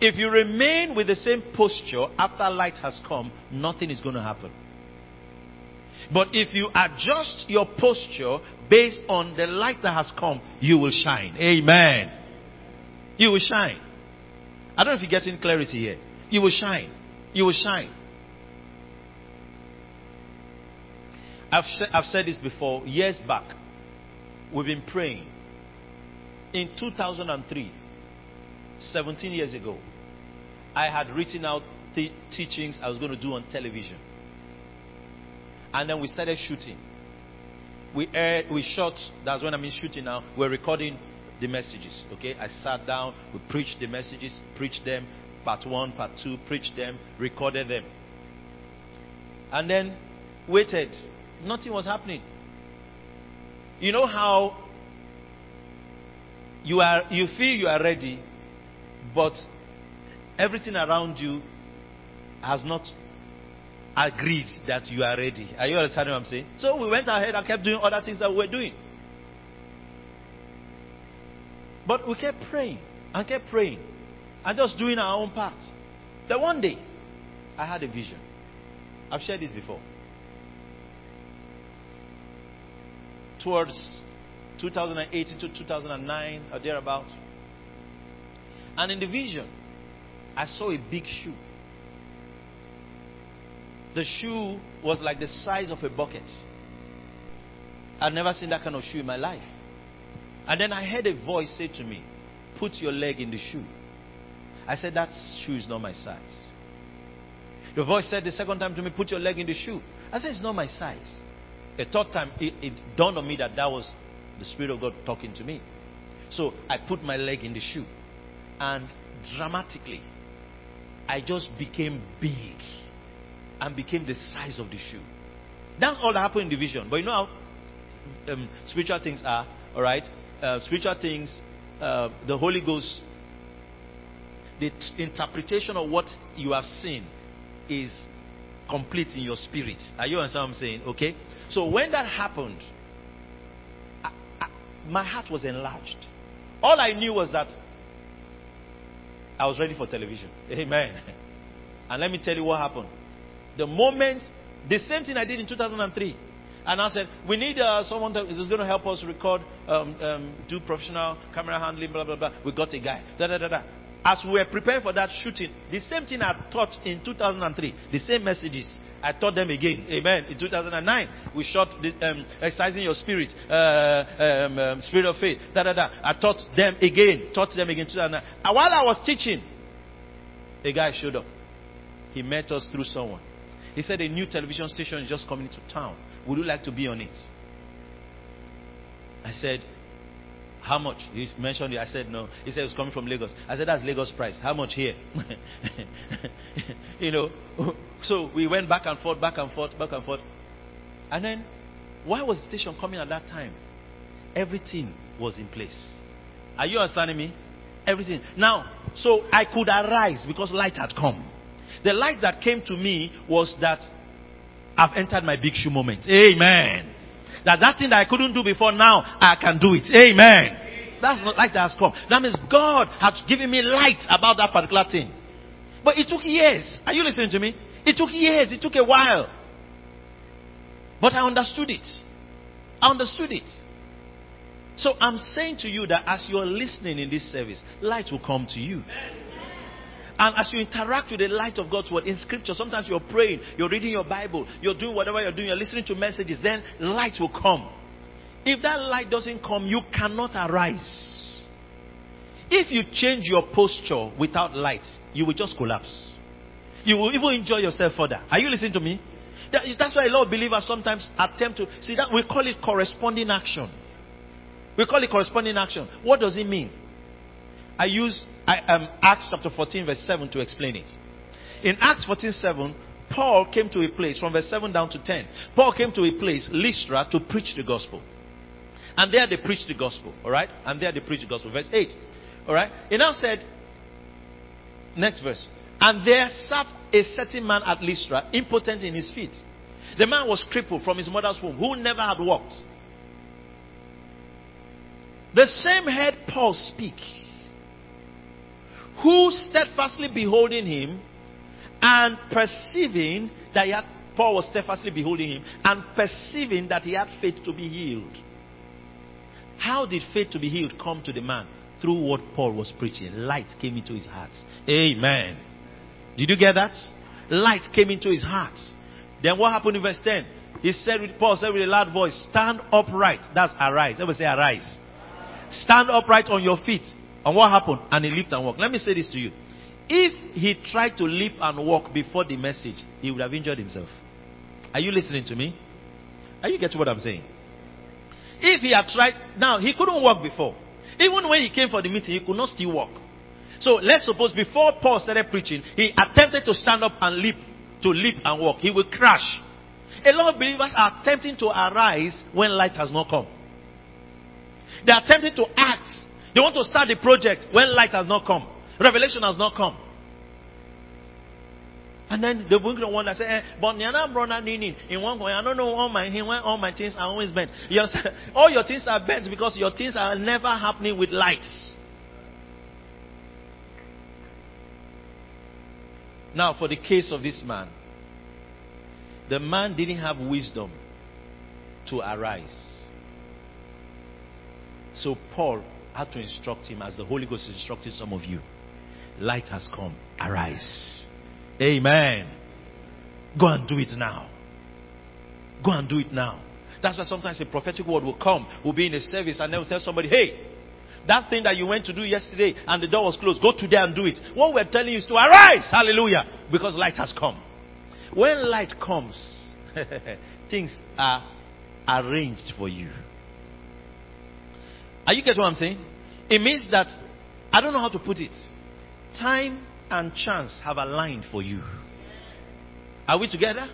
If you remain with the same posture after light has come, nothing is going to happen. But if you adjust your posture based on the light that has come, you will shine. Amen. You will shine. I don't know if you're getting clarity here. You will shine. You will shine. I've, I've said this before, years back. We've been praying. In 2003, 17 years ago, I had written out the teachings I was going to do on television. And then we started shooting. We aired, we shot, that's when I mean shooting now. We're recording the messages. Okay? I sat down, we preached the messages, preached them, part one, part two, preached them, recorded them. And then waited. Nothing was happening. You know how you are you feel you are ready, but everything around you has not agreed that you are ready. Are you understanding what I'm saying? So we went ahead and kept doing other things that we were doing. But we kept praying and kept praying and just doing our own part. Then one day, I had a vision. I've shared this before. Towards 2008 to 2009 or thereabout. And in the vision, I saw a big shoe. The shoe was like the size of a bucket. I'd never seen that kind of shoe in my life. And then I heard a voice say to me, Put your leg in the shoe. I said, That shoe is not my size. The voice said the second time to me, Put your leg in the shoe. I said, It's not my size. The third time, it, it dawned on me that that was the Spirit of God talking to me. So I put my leg in the shoe. And dramatically, I just became big and became the size of the shoe. That's all that happened in the vision. But you know how um, spiritual things are, all right? Uh, spiritual things, uh, the Holy Ghost, the t- interpretation of what you have seen is complete in your spirit. Are you understand what I'm saying? Okay? So when that happened, my heart was enlarged. All I knew was that I was ready for television. Amen. *laughs* And let me tell you what happened. The moment, the same thing I did in 2003. And I said, we need uh, someone is going to help us record, um, um, do professional camera handling, blah, blah, blah. We got a guy. Da, da, da, da. As we were preparing for that shooting, the same thing I taught in 2003, the same messages, I taught them again. Amen. In 2009, we shot the, um, exercising your spirit, uh, um, um, spirit of faith. Da, da, da. I taught them again, taught them again. 2009. And while I was teaching, a guy showed up. He met us through someone. He said a new television station is just coming to town. Would you like to be on it? I said, how much? He mentioned it. I said no. He said it's coming from Lagos. I said that's Lagos price. How much here? *laughs* you know. So we went back and forth, back and forth, back and forth. And then, why was the station coming at that time? Everything was in place. Are you understanding me? Everything. Now, so I could arise because light had come. The light that came to me was that I've entered my big shoe moment. Amen. That that thing that I couldn't do before now, I can do it. Amen. That's not light that has come. That means God has given me light about that particular thing. But it took years. Are you listening to me? It took years. It took a while. But I understood it. I understood it. So I'm saying to you that as you're listening in this service, light will come to you. And as you interact with the light of God's word in scripture, sometimes you're praying, you're reading your Bible, you're doing whatever you're doing, you're listening to messages, then light will come. If that light doesn't come, you cannot arise. If you change your posture without light, you will just collapse. You will even enjoy yourself further. Are you listening to me? that's why a lot of believers sometimes attempt to see that we call it corresponding action. We call it corresponding action. What does it mean? I use I, um, Acts chapter 14, verse 7 to explain it. In Acts 14, 7, Paul came to a place, from verse 7 down to 10, Paul came to a place, Lystra, to preach the gospel. And there they preached the gospel, alright? And there they preached the gospel. Verse 8, alright? He now said, next verse, and there sat a certain man at Lystra, impotent in his feet. The man was crippled from his mother's womb, who never had walked. The same heard Paul speak who steadfastly beholding him and perceiving that he had, Paul was steadfastly beholding him and perceiving that he had faith to be healed. How did faith to be healed come to the man? Through what Paul was preaching. Light came into his heart. Amen. Did you get that? Light came into his heart. Then what happened in verse 10? He said with Paul said with a loud voice, Stand upright. That's arise. Everybody say arise. Stand upright on your feet. And what happened? And he leaped and walked. Let me say this to you. If he tried to leap and walk before the message, he would have injured himself. Are you listening to me? Are you getting what I'm saying? If he had tried, now he couldn't walk before. Even when he came for the meeting, he could not still walk. So let's suppose before Paul started preaching, he attempted to stand up and leap, to leap and walk. He will crash. A lot of believers are attempting to arise when light has not come. They are attempting to act. They want to start the project when light has not come. Revelation has not come. And then the one that say, eh, but Nyana brother Nini, in one way, I don't know all my all my things are always bent. *laughs* All your things are bent because your things are never happening with lights. Now, for the case of this man, the man didn't have wisdom to arise. So Paul had to instruct him as the Holy Ghost instructed some of you. Light has come. Arise. Amen. Go and do it now. Go and do it now. That's why sometimes a prophetic word will come, will be in a service, and they'll tell somebody, hey, that thing that you went to do yesterday and the door was closed, go today and do it. What we're telling you is to arise. Hallelujah. Because light has come. When light comes, *laughs* things are arranged for you. Are you getting what I'm saying? It means that, I don't know how to put it. Time and chance have aligned for you. Are we together?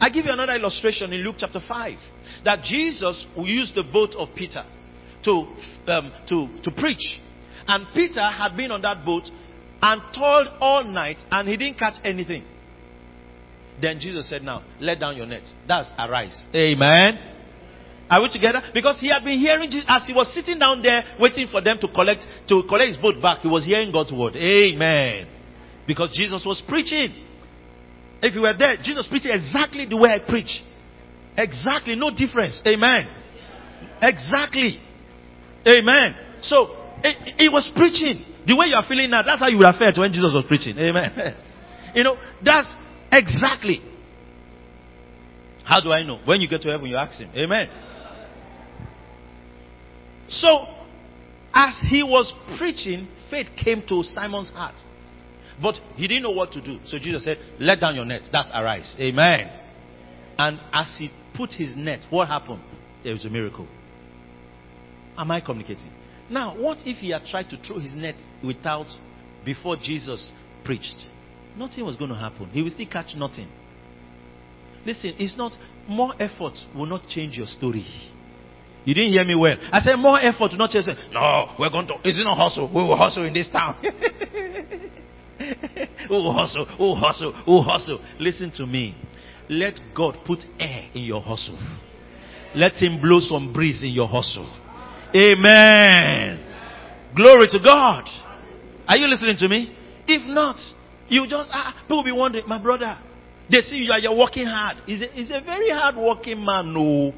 I give you another illustration in Luke chapter 5. That Jesus used the boat of Peter to, um, to, to preach. And Peter had been on that boat and toiled all night and he didn't catch anything. Then Jesus said, Now, let down your net. That's arise. Amen. Are we together? Because he had been hearing as he was sitting down there waiting for them to collect to collect his boat back. He was hearing God's word. Amen. Because Jesus was preaching. If you were there, Jesus preached exactly the way I preach. Exactly, no difference. Amen. Exactly. Amen. So he was preaching the way you are feeling now. That's how you would have felt when Jesus was preaching. Amen. *laughs* you know, that's exactly. How do I know? When you get to heaven, you ask him. Amen. So, as he was preaching, faith came to Simon's heart. But he didn't know what to do. So Jesus said, Let down your net. That's arise. Amen. And as he put his net, what happened? There was a miracle. Am I communicating? Now, what if he had tried to throw his net without, before Jesus preached? Nothing was going to happen. He will still catch nothing. Listen, it's not, more effort will not change your story. You didn't hear me well. I said more effort, not just say, no, we're going to, it's not hustle. We will hustle in this town. *laughs* we will hustle, we will hustle, we will hustle. Listen to me. Let God put air in your hustle. Let Him blow some breeze in your hustle. Amen. Glory to God. Are you listening to me? If not, you just, ah, people will be wondering, my brother, they see you are you're working hard. He's a, he's a very hard working man, no.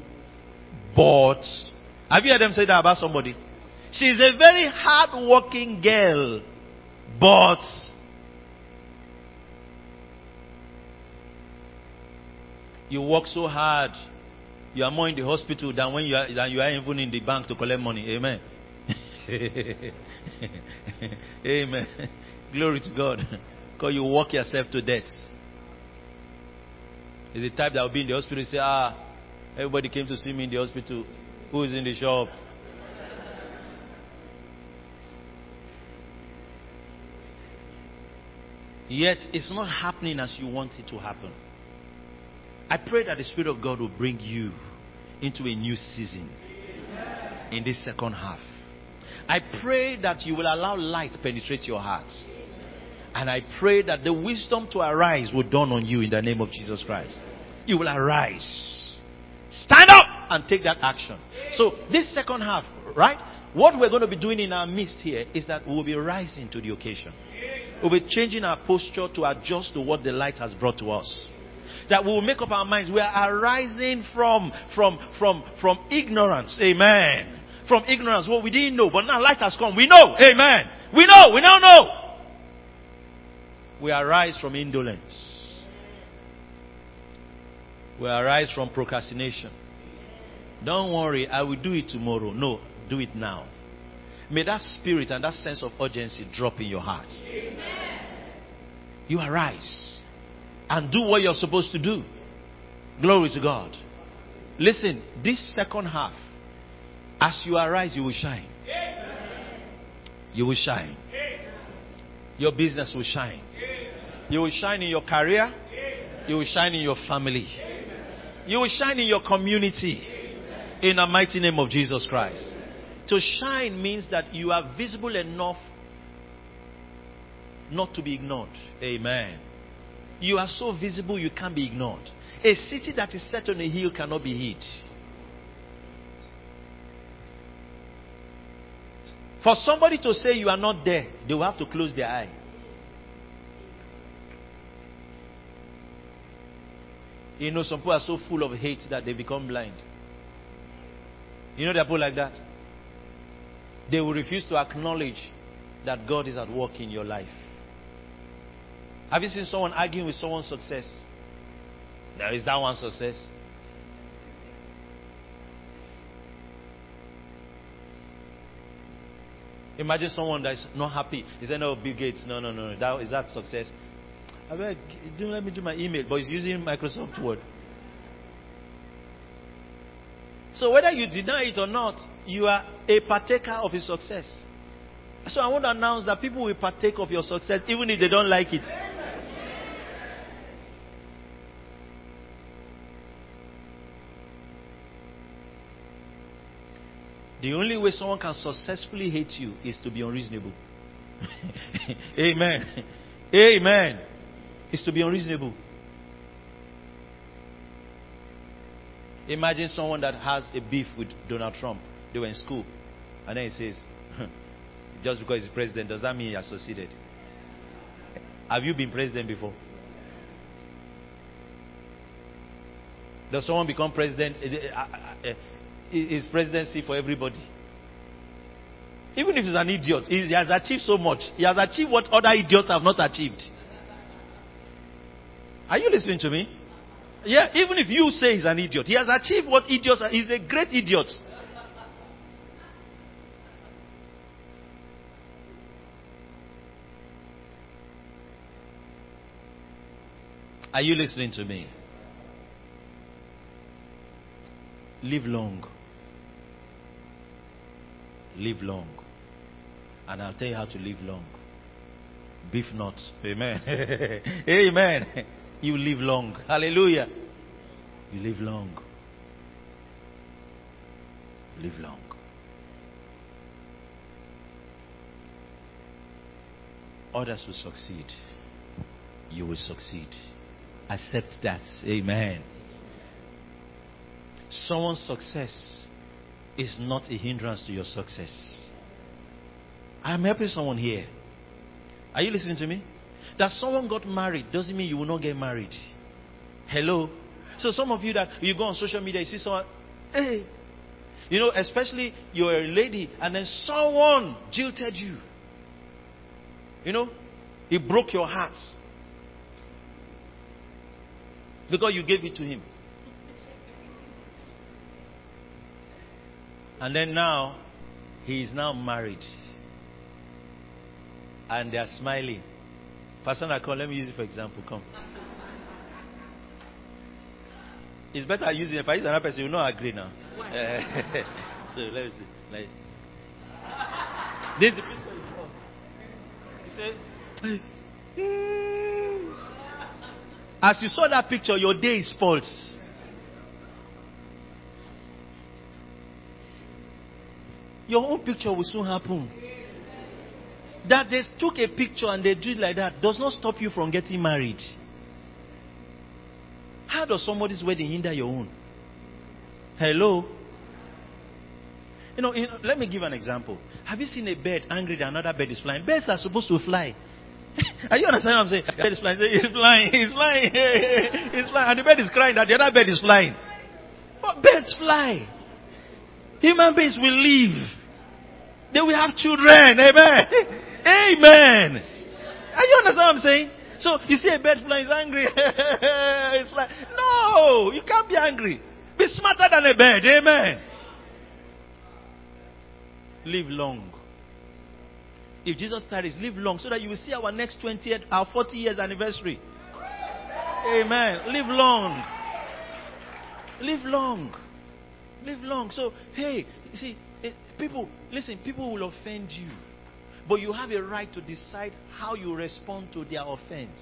But, have you heard them say that about somebody? She's a very hard working girl, but you work so hard. You are more in the hospital than when you are, than you are even in the bank to collect money. Amen. *laughs* Amen. Glory to God. Because you work yourself to death. Is the type that will be in the hospital and say, ah, Everybody came to see me in the hospital. Who is in the shop? Yet it's not happening as you want it to happen. I pray that the Spirit of God will bring you into a new season in this second half. I pray that you will allow light to penetrate your heart. And I pray that the wisdom to arise will dawn on you in the name of Jesus Christ. You will arise. Stand up and take that action. So, this second half, right? what we're going to be doing in our midst here is that we'll be rising to the occasion. We'll be changing our posture to adjust to what the light has brought to us. That we will make up our minds. We are arising from, from, from, from ignorance. Amen. From ignorance. What we didn't know, but now light has come. We know. Amen. We know. We now know. We arise from indolence. We arise from procrastination. Don't worry, I will do it tomorrow. No, do it now. May that spirit and that sense of urgency drop in your heart. Amen. You arise and do what you're supposed to do. Glory to God. Listen, this second half, as you arise, you will shine. Amen. You will shine. Amen. Your business will shine. You will shine in your career. You will shine in your family. You will shine in your community. In the mighty name of Jesus Christ. To shine means that you are visible enough not to be ignored. Amen. You are so visible you can't be ignored. A city that is set on a hill cannot be hid. For somebody to say you are not there, they will have to close their eye. You know, some people are so full of hate that they become blind. You know, there are people like that. They will refuse to acknowledge that God is at work in your life. Have you seen someone arguing with someone's success? Now, is that one success? Imagine someone that's not happy. Is there no Bill Gates? No, no, no. That, is that success? I beg, don't let me do my email, but he's using Microsoft Word. So whether you deny it or not, you are a partaker of his success. So I want to announce that people will partake of your success even if they don't like it. The only way someone can successfully hate you is to be unreasonable. *laughs* Amen. Amen is to be unreasonable. Imagine someone that has a beef with Donald Trump. They were in school. And then he says, *laughs* just because he's president, does that mean he has succeeded? Have you been president before? Does someone become president? Uh, uh, uh, is presidency for everybody? Even if he's an idiot, he has achieved so much. He has achieved what other idiots have not achieved. Are you listening to me? Yeah, even if you say he's an idiot, he has achieved what idiots are. He's a great idiot. Are you listening to me? Live long. Live long. And I'll tell you how to live long. Beef nuts. Amen. *laughs* Amen. You live long. Hallelujah. You live long. Live long. Others will succeed. You will succeed. Accept that. Amen. Someone's success is not a hindrance to your success. I'm helping someone here. Are you listening to me? That someone got married doesn't mean you will not get married. Hello? So some of you that you go on social media, you see someone, hey, you know, especially you're a lady and then someone jilted you. You know, he broke your heart because you gave it to him. And then now, he is now married. And they are smiling. Person I call, let me use it for example. Come. It's better I use it. If I use another person, you will not agree now. *laughs* so let me see. Let's This is the picture he said, as you saw that picture, your day is false. Your own picture will soon happen. That they took a picture and they do it like that does not stop you from getting married. How does somebody's wedding hinder your own? Hello? You know, you know, let me give an example. Have you seen a bird angry that another bird is flying? Birds are supposed to fly. *laughs* are you understand what I'm saying? The bird is flying. He's flying. He's flying. *laughs* He's flying. And the bird is crying that the other bird is flying. But birds fly. Human beings will live. They will have children. Amen. *laughs* Amen. Are you understand what I'm saying? So you see a bird flying, is angry. *laughs* it's flying. No, you can't be angry. Be smarter than a bird. Amen live long. If Jesus tarries, live long so that you will see our next 20 our 40 years anniversary. Amen. Live long. Live long. Live long. So, hey, you see, eh, people, listen, people will offend you. But you have a right to decide how you respond to their offense.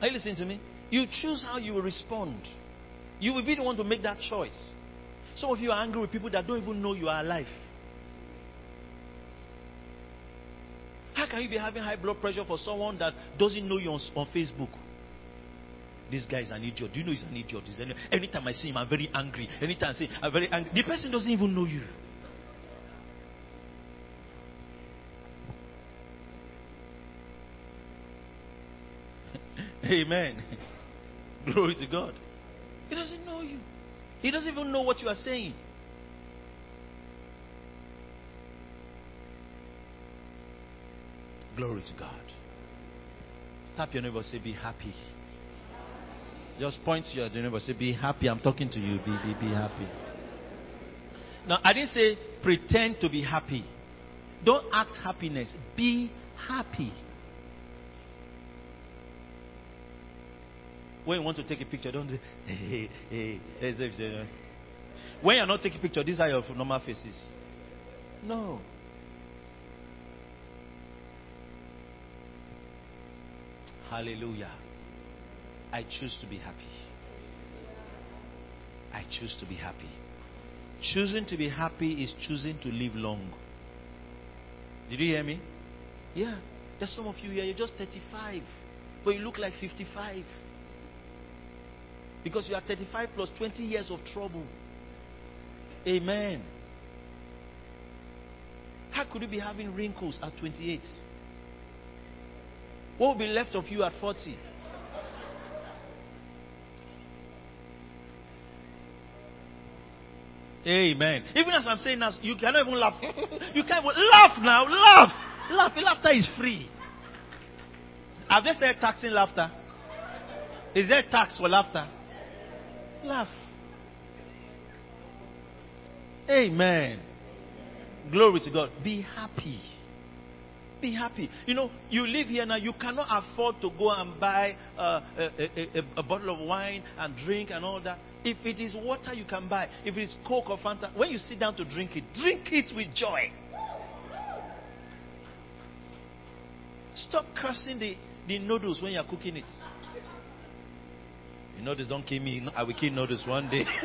Are you listening to me? You choose how you respond. You will be the one to make that choice. Some of you are angry with people that don't even know you are alive. How can you be having high blood pressure for someone that doesn't know you on, on Facebook? This guy is an idiot. Do you know he's an idiot? Anytime I see him, I'm very angry. Anytime I see him, I'm very angry. The person doesn't even know you. Amen. *laughs* Glory to God. He doesn't know you. He doesn't even know what you are saying. Glory to God. Tap your neighbor, say, Be happy. Just point to your neighbor, say, Be happy. I'm talking to you. Be, be, be happy. Now, I didn't say pretend to be happy. Don't act happiness. Be happy. When you want to take a picture, don't do, *laughs* hey, When you're not taking picture, these are your normal faces. No. Hallelujah. I choose to be happy. I choose to be happy. Choosing to be happy is choosing to live long. Did you hear me? Yeah. There's some of you here, you're just 35, but you look like 55. Because you are 35 plus 20 years of trouble. Amen. How could you be having wrinkles at 28? What will be left of you at 40? Amen. Even as I'm saying that, you cannot even laugh. *laughs* you can't even laugh now. Laugh. Laugh. Laughter is free. I've they started taxing laughter? Is there tax for laughter? Laugh. Amen. Glory to God. Be happy. Be happy. You know, you live here now, you cannot afford to go and buy uh, a, a, a, bottle of wine and drink and all that. If it is water, you can buy. If it is Coke or Fanta, when you sit down to drink it, drink it with joy. Stop cursing the, the noodles when you're cooking it. You know this don't kill me. I will kill notice one day. *laughs*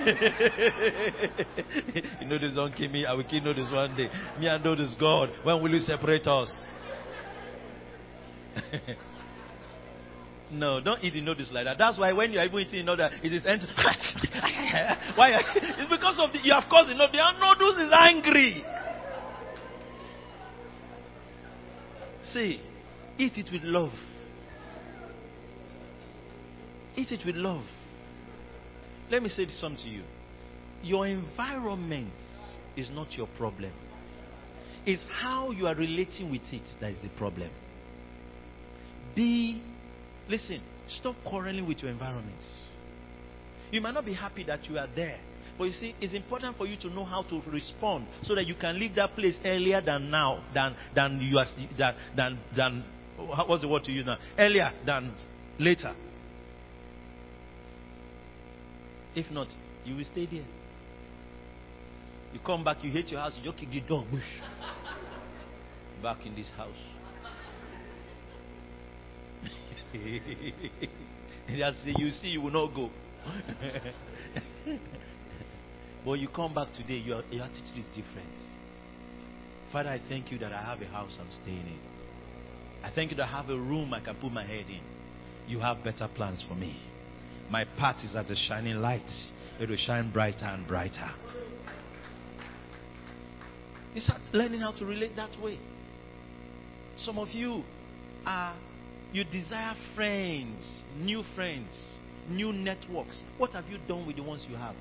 you know this don't kill me. I will kill notice one day. Me and notice God. When will you separate us? *laughs* no, don't eat the noodles like that. That's why when you are even eating noodles, it is empty. *laughs* why? It's because of the, you have caused noodles. The noodles is angry. See, eat it with love. Eat it with love. Let me say this something to you. Your environment is not your problem. It's how you are relating with it that is the problem. Be, listen, stop quarreling with your environment. You might not be happy that you are there, but you see, it's important for you to know how to respond so that you can leave that place earlier than now, than than you are than than, than what's the word to use now? Earlier than later. If not, you will stay there. You come back, you hate your house, you just kick the door, bush. Back in this house. *laughs* You see, you will not go. *laughs* but you come back today, your, your attitude is different. Father, I thank you that I have a house I'm staying in. I thank you that I have a room I can put my head in. You have better plans for me. My path is as a shining light. It will shine brighter and brighter. You start learning how to relate that way. Some of you are, you desire friends, new friends, new networks. What have you done with the ones you have?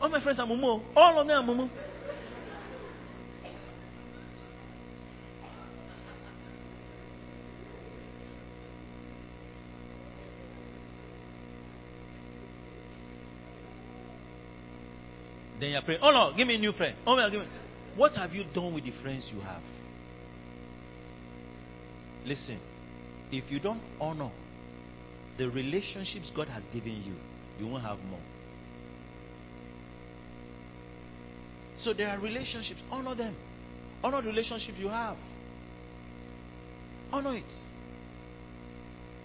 All my friends are Mumu. All of them are Mumu. Then you're praying, oh no, give me a new friend. Oh no, give me. What have you done with the friends you have? Listen, if you don't honor the relationships God has given you, you won't have more. So there are relationships. Honor them. Honor the relationship you have. Honor it.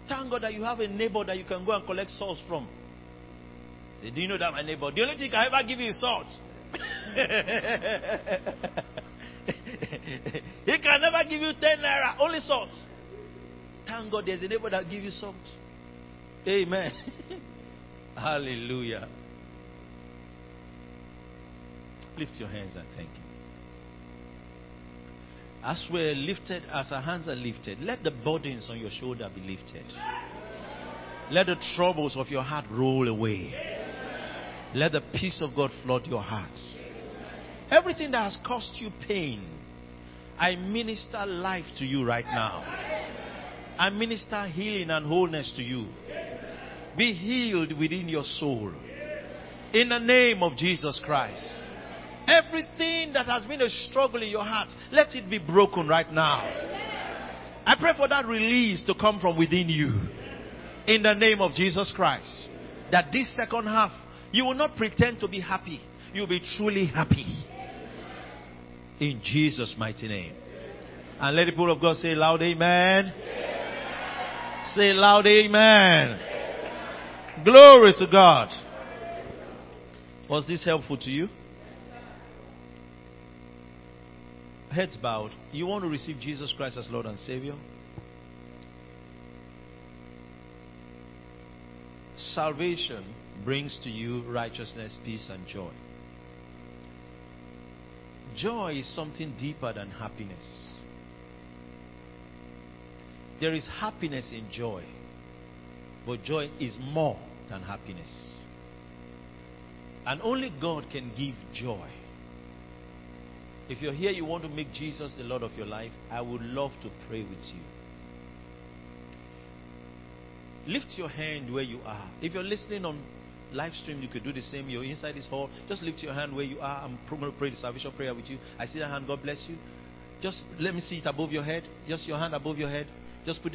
Thank God that you have a neighbor that you can go and collect souls from. Say, Do you know that my neighbor? The only thing I ever give you is salt. *laughs* he can never give you 10 naira, only salt. Thank God there's a neighbor that give you salt. Amen. *laughs* Hallelujah. Lift your hands and thank Him. As we're lifted, as our hands are lifted, let the burdens on your shoulder be lifted. Let the troubles of your heart roll away. Let the peace of God flood your heart. Everything that has caused you pain, I minister life to you right now. I minister healing and wholeness to you. Be healed within your soul. In the name of Jesus Christ. Everything that has been a struggle in your heart, let it be broken right now. I pray for that release to come from within you. In the name of Jesus Christ. That this second half, you will not pretend to be happy. You'll be truly happy. In Jesus' mighty name. And let the people of God say loud amen. Say loud amen. Glory to God. Was this helpful to you? Heads bowed. You want to receive Jesus Christ as Lord and Savior? Salvation brings to you righteousness, peace, and joy. Joy is something deeper than happiness. There is happiness in joy, but joy is more than happiness. And only God can give joy. If you're here, you want to make Jesus the Lord of your life, I would love to pray with you. Lift your hand where you are. If you're listening on live stream, you could do the same. You're inside this hall. Just lift your hand where you are. I'm going to pray the salvation prayer with you. I see that hand. God bless you. Just let me see it above your head. Just your hand above your head. Just put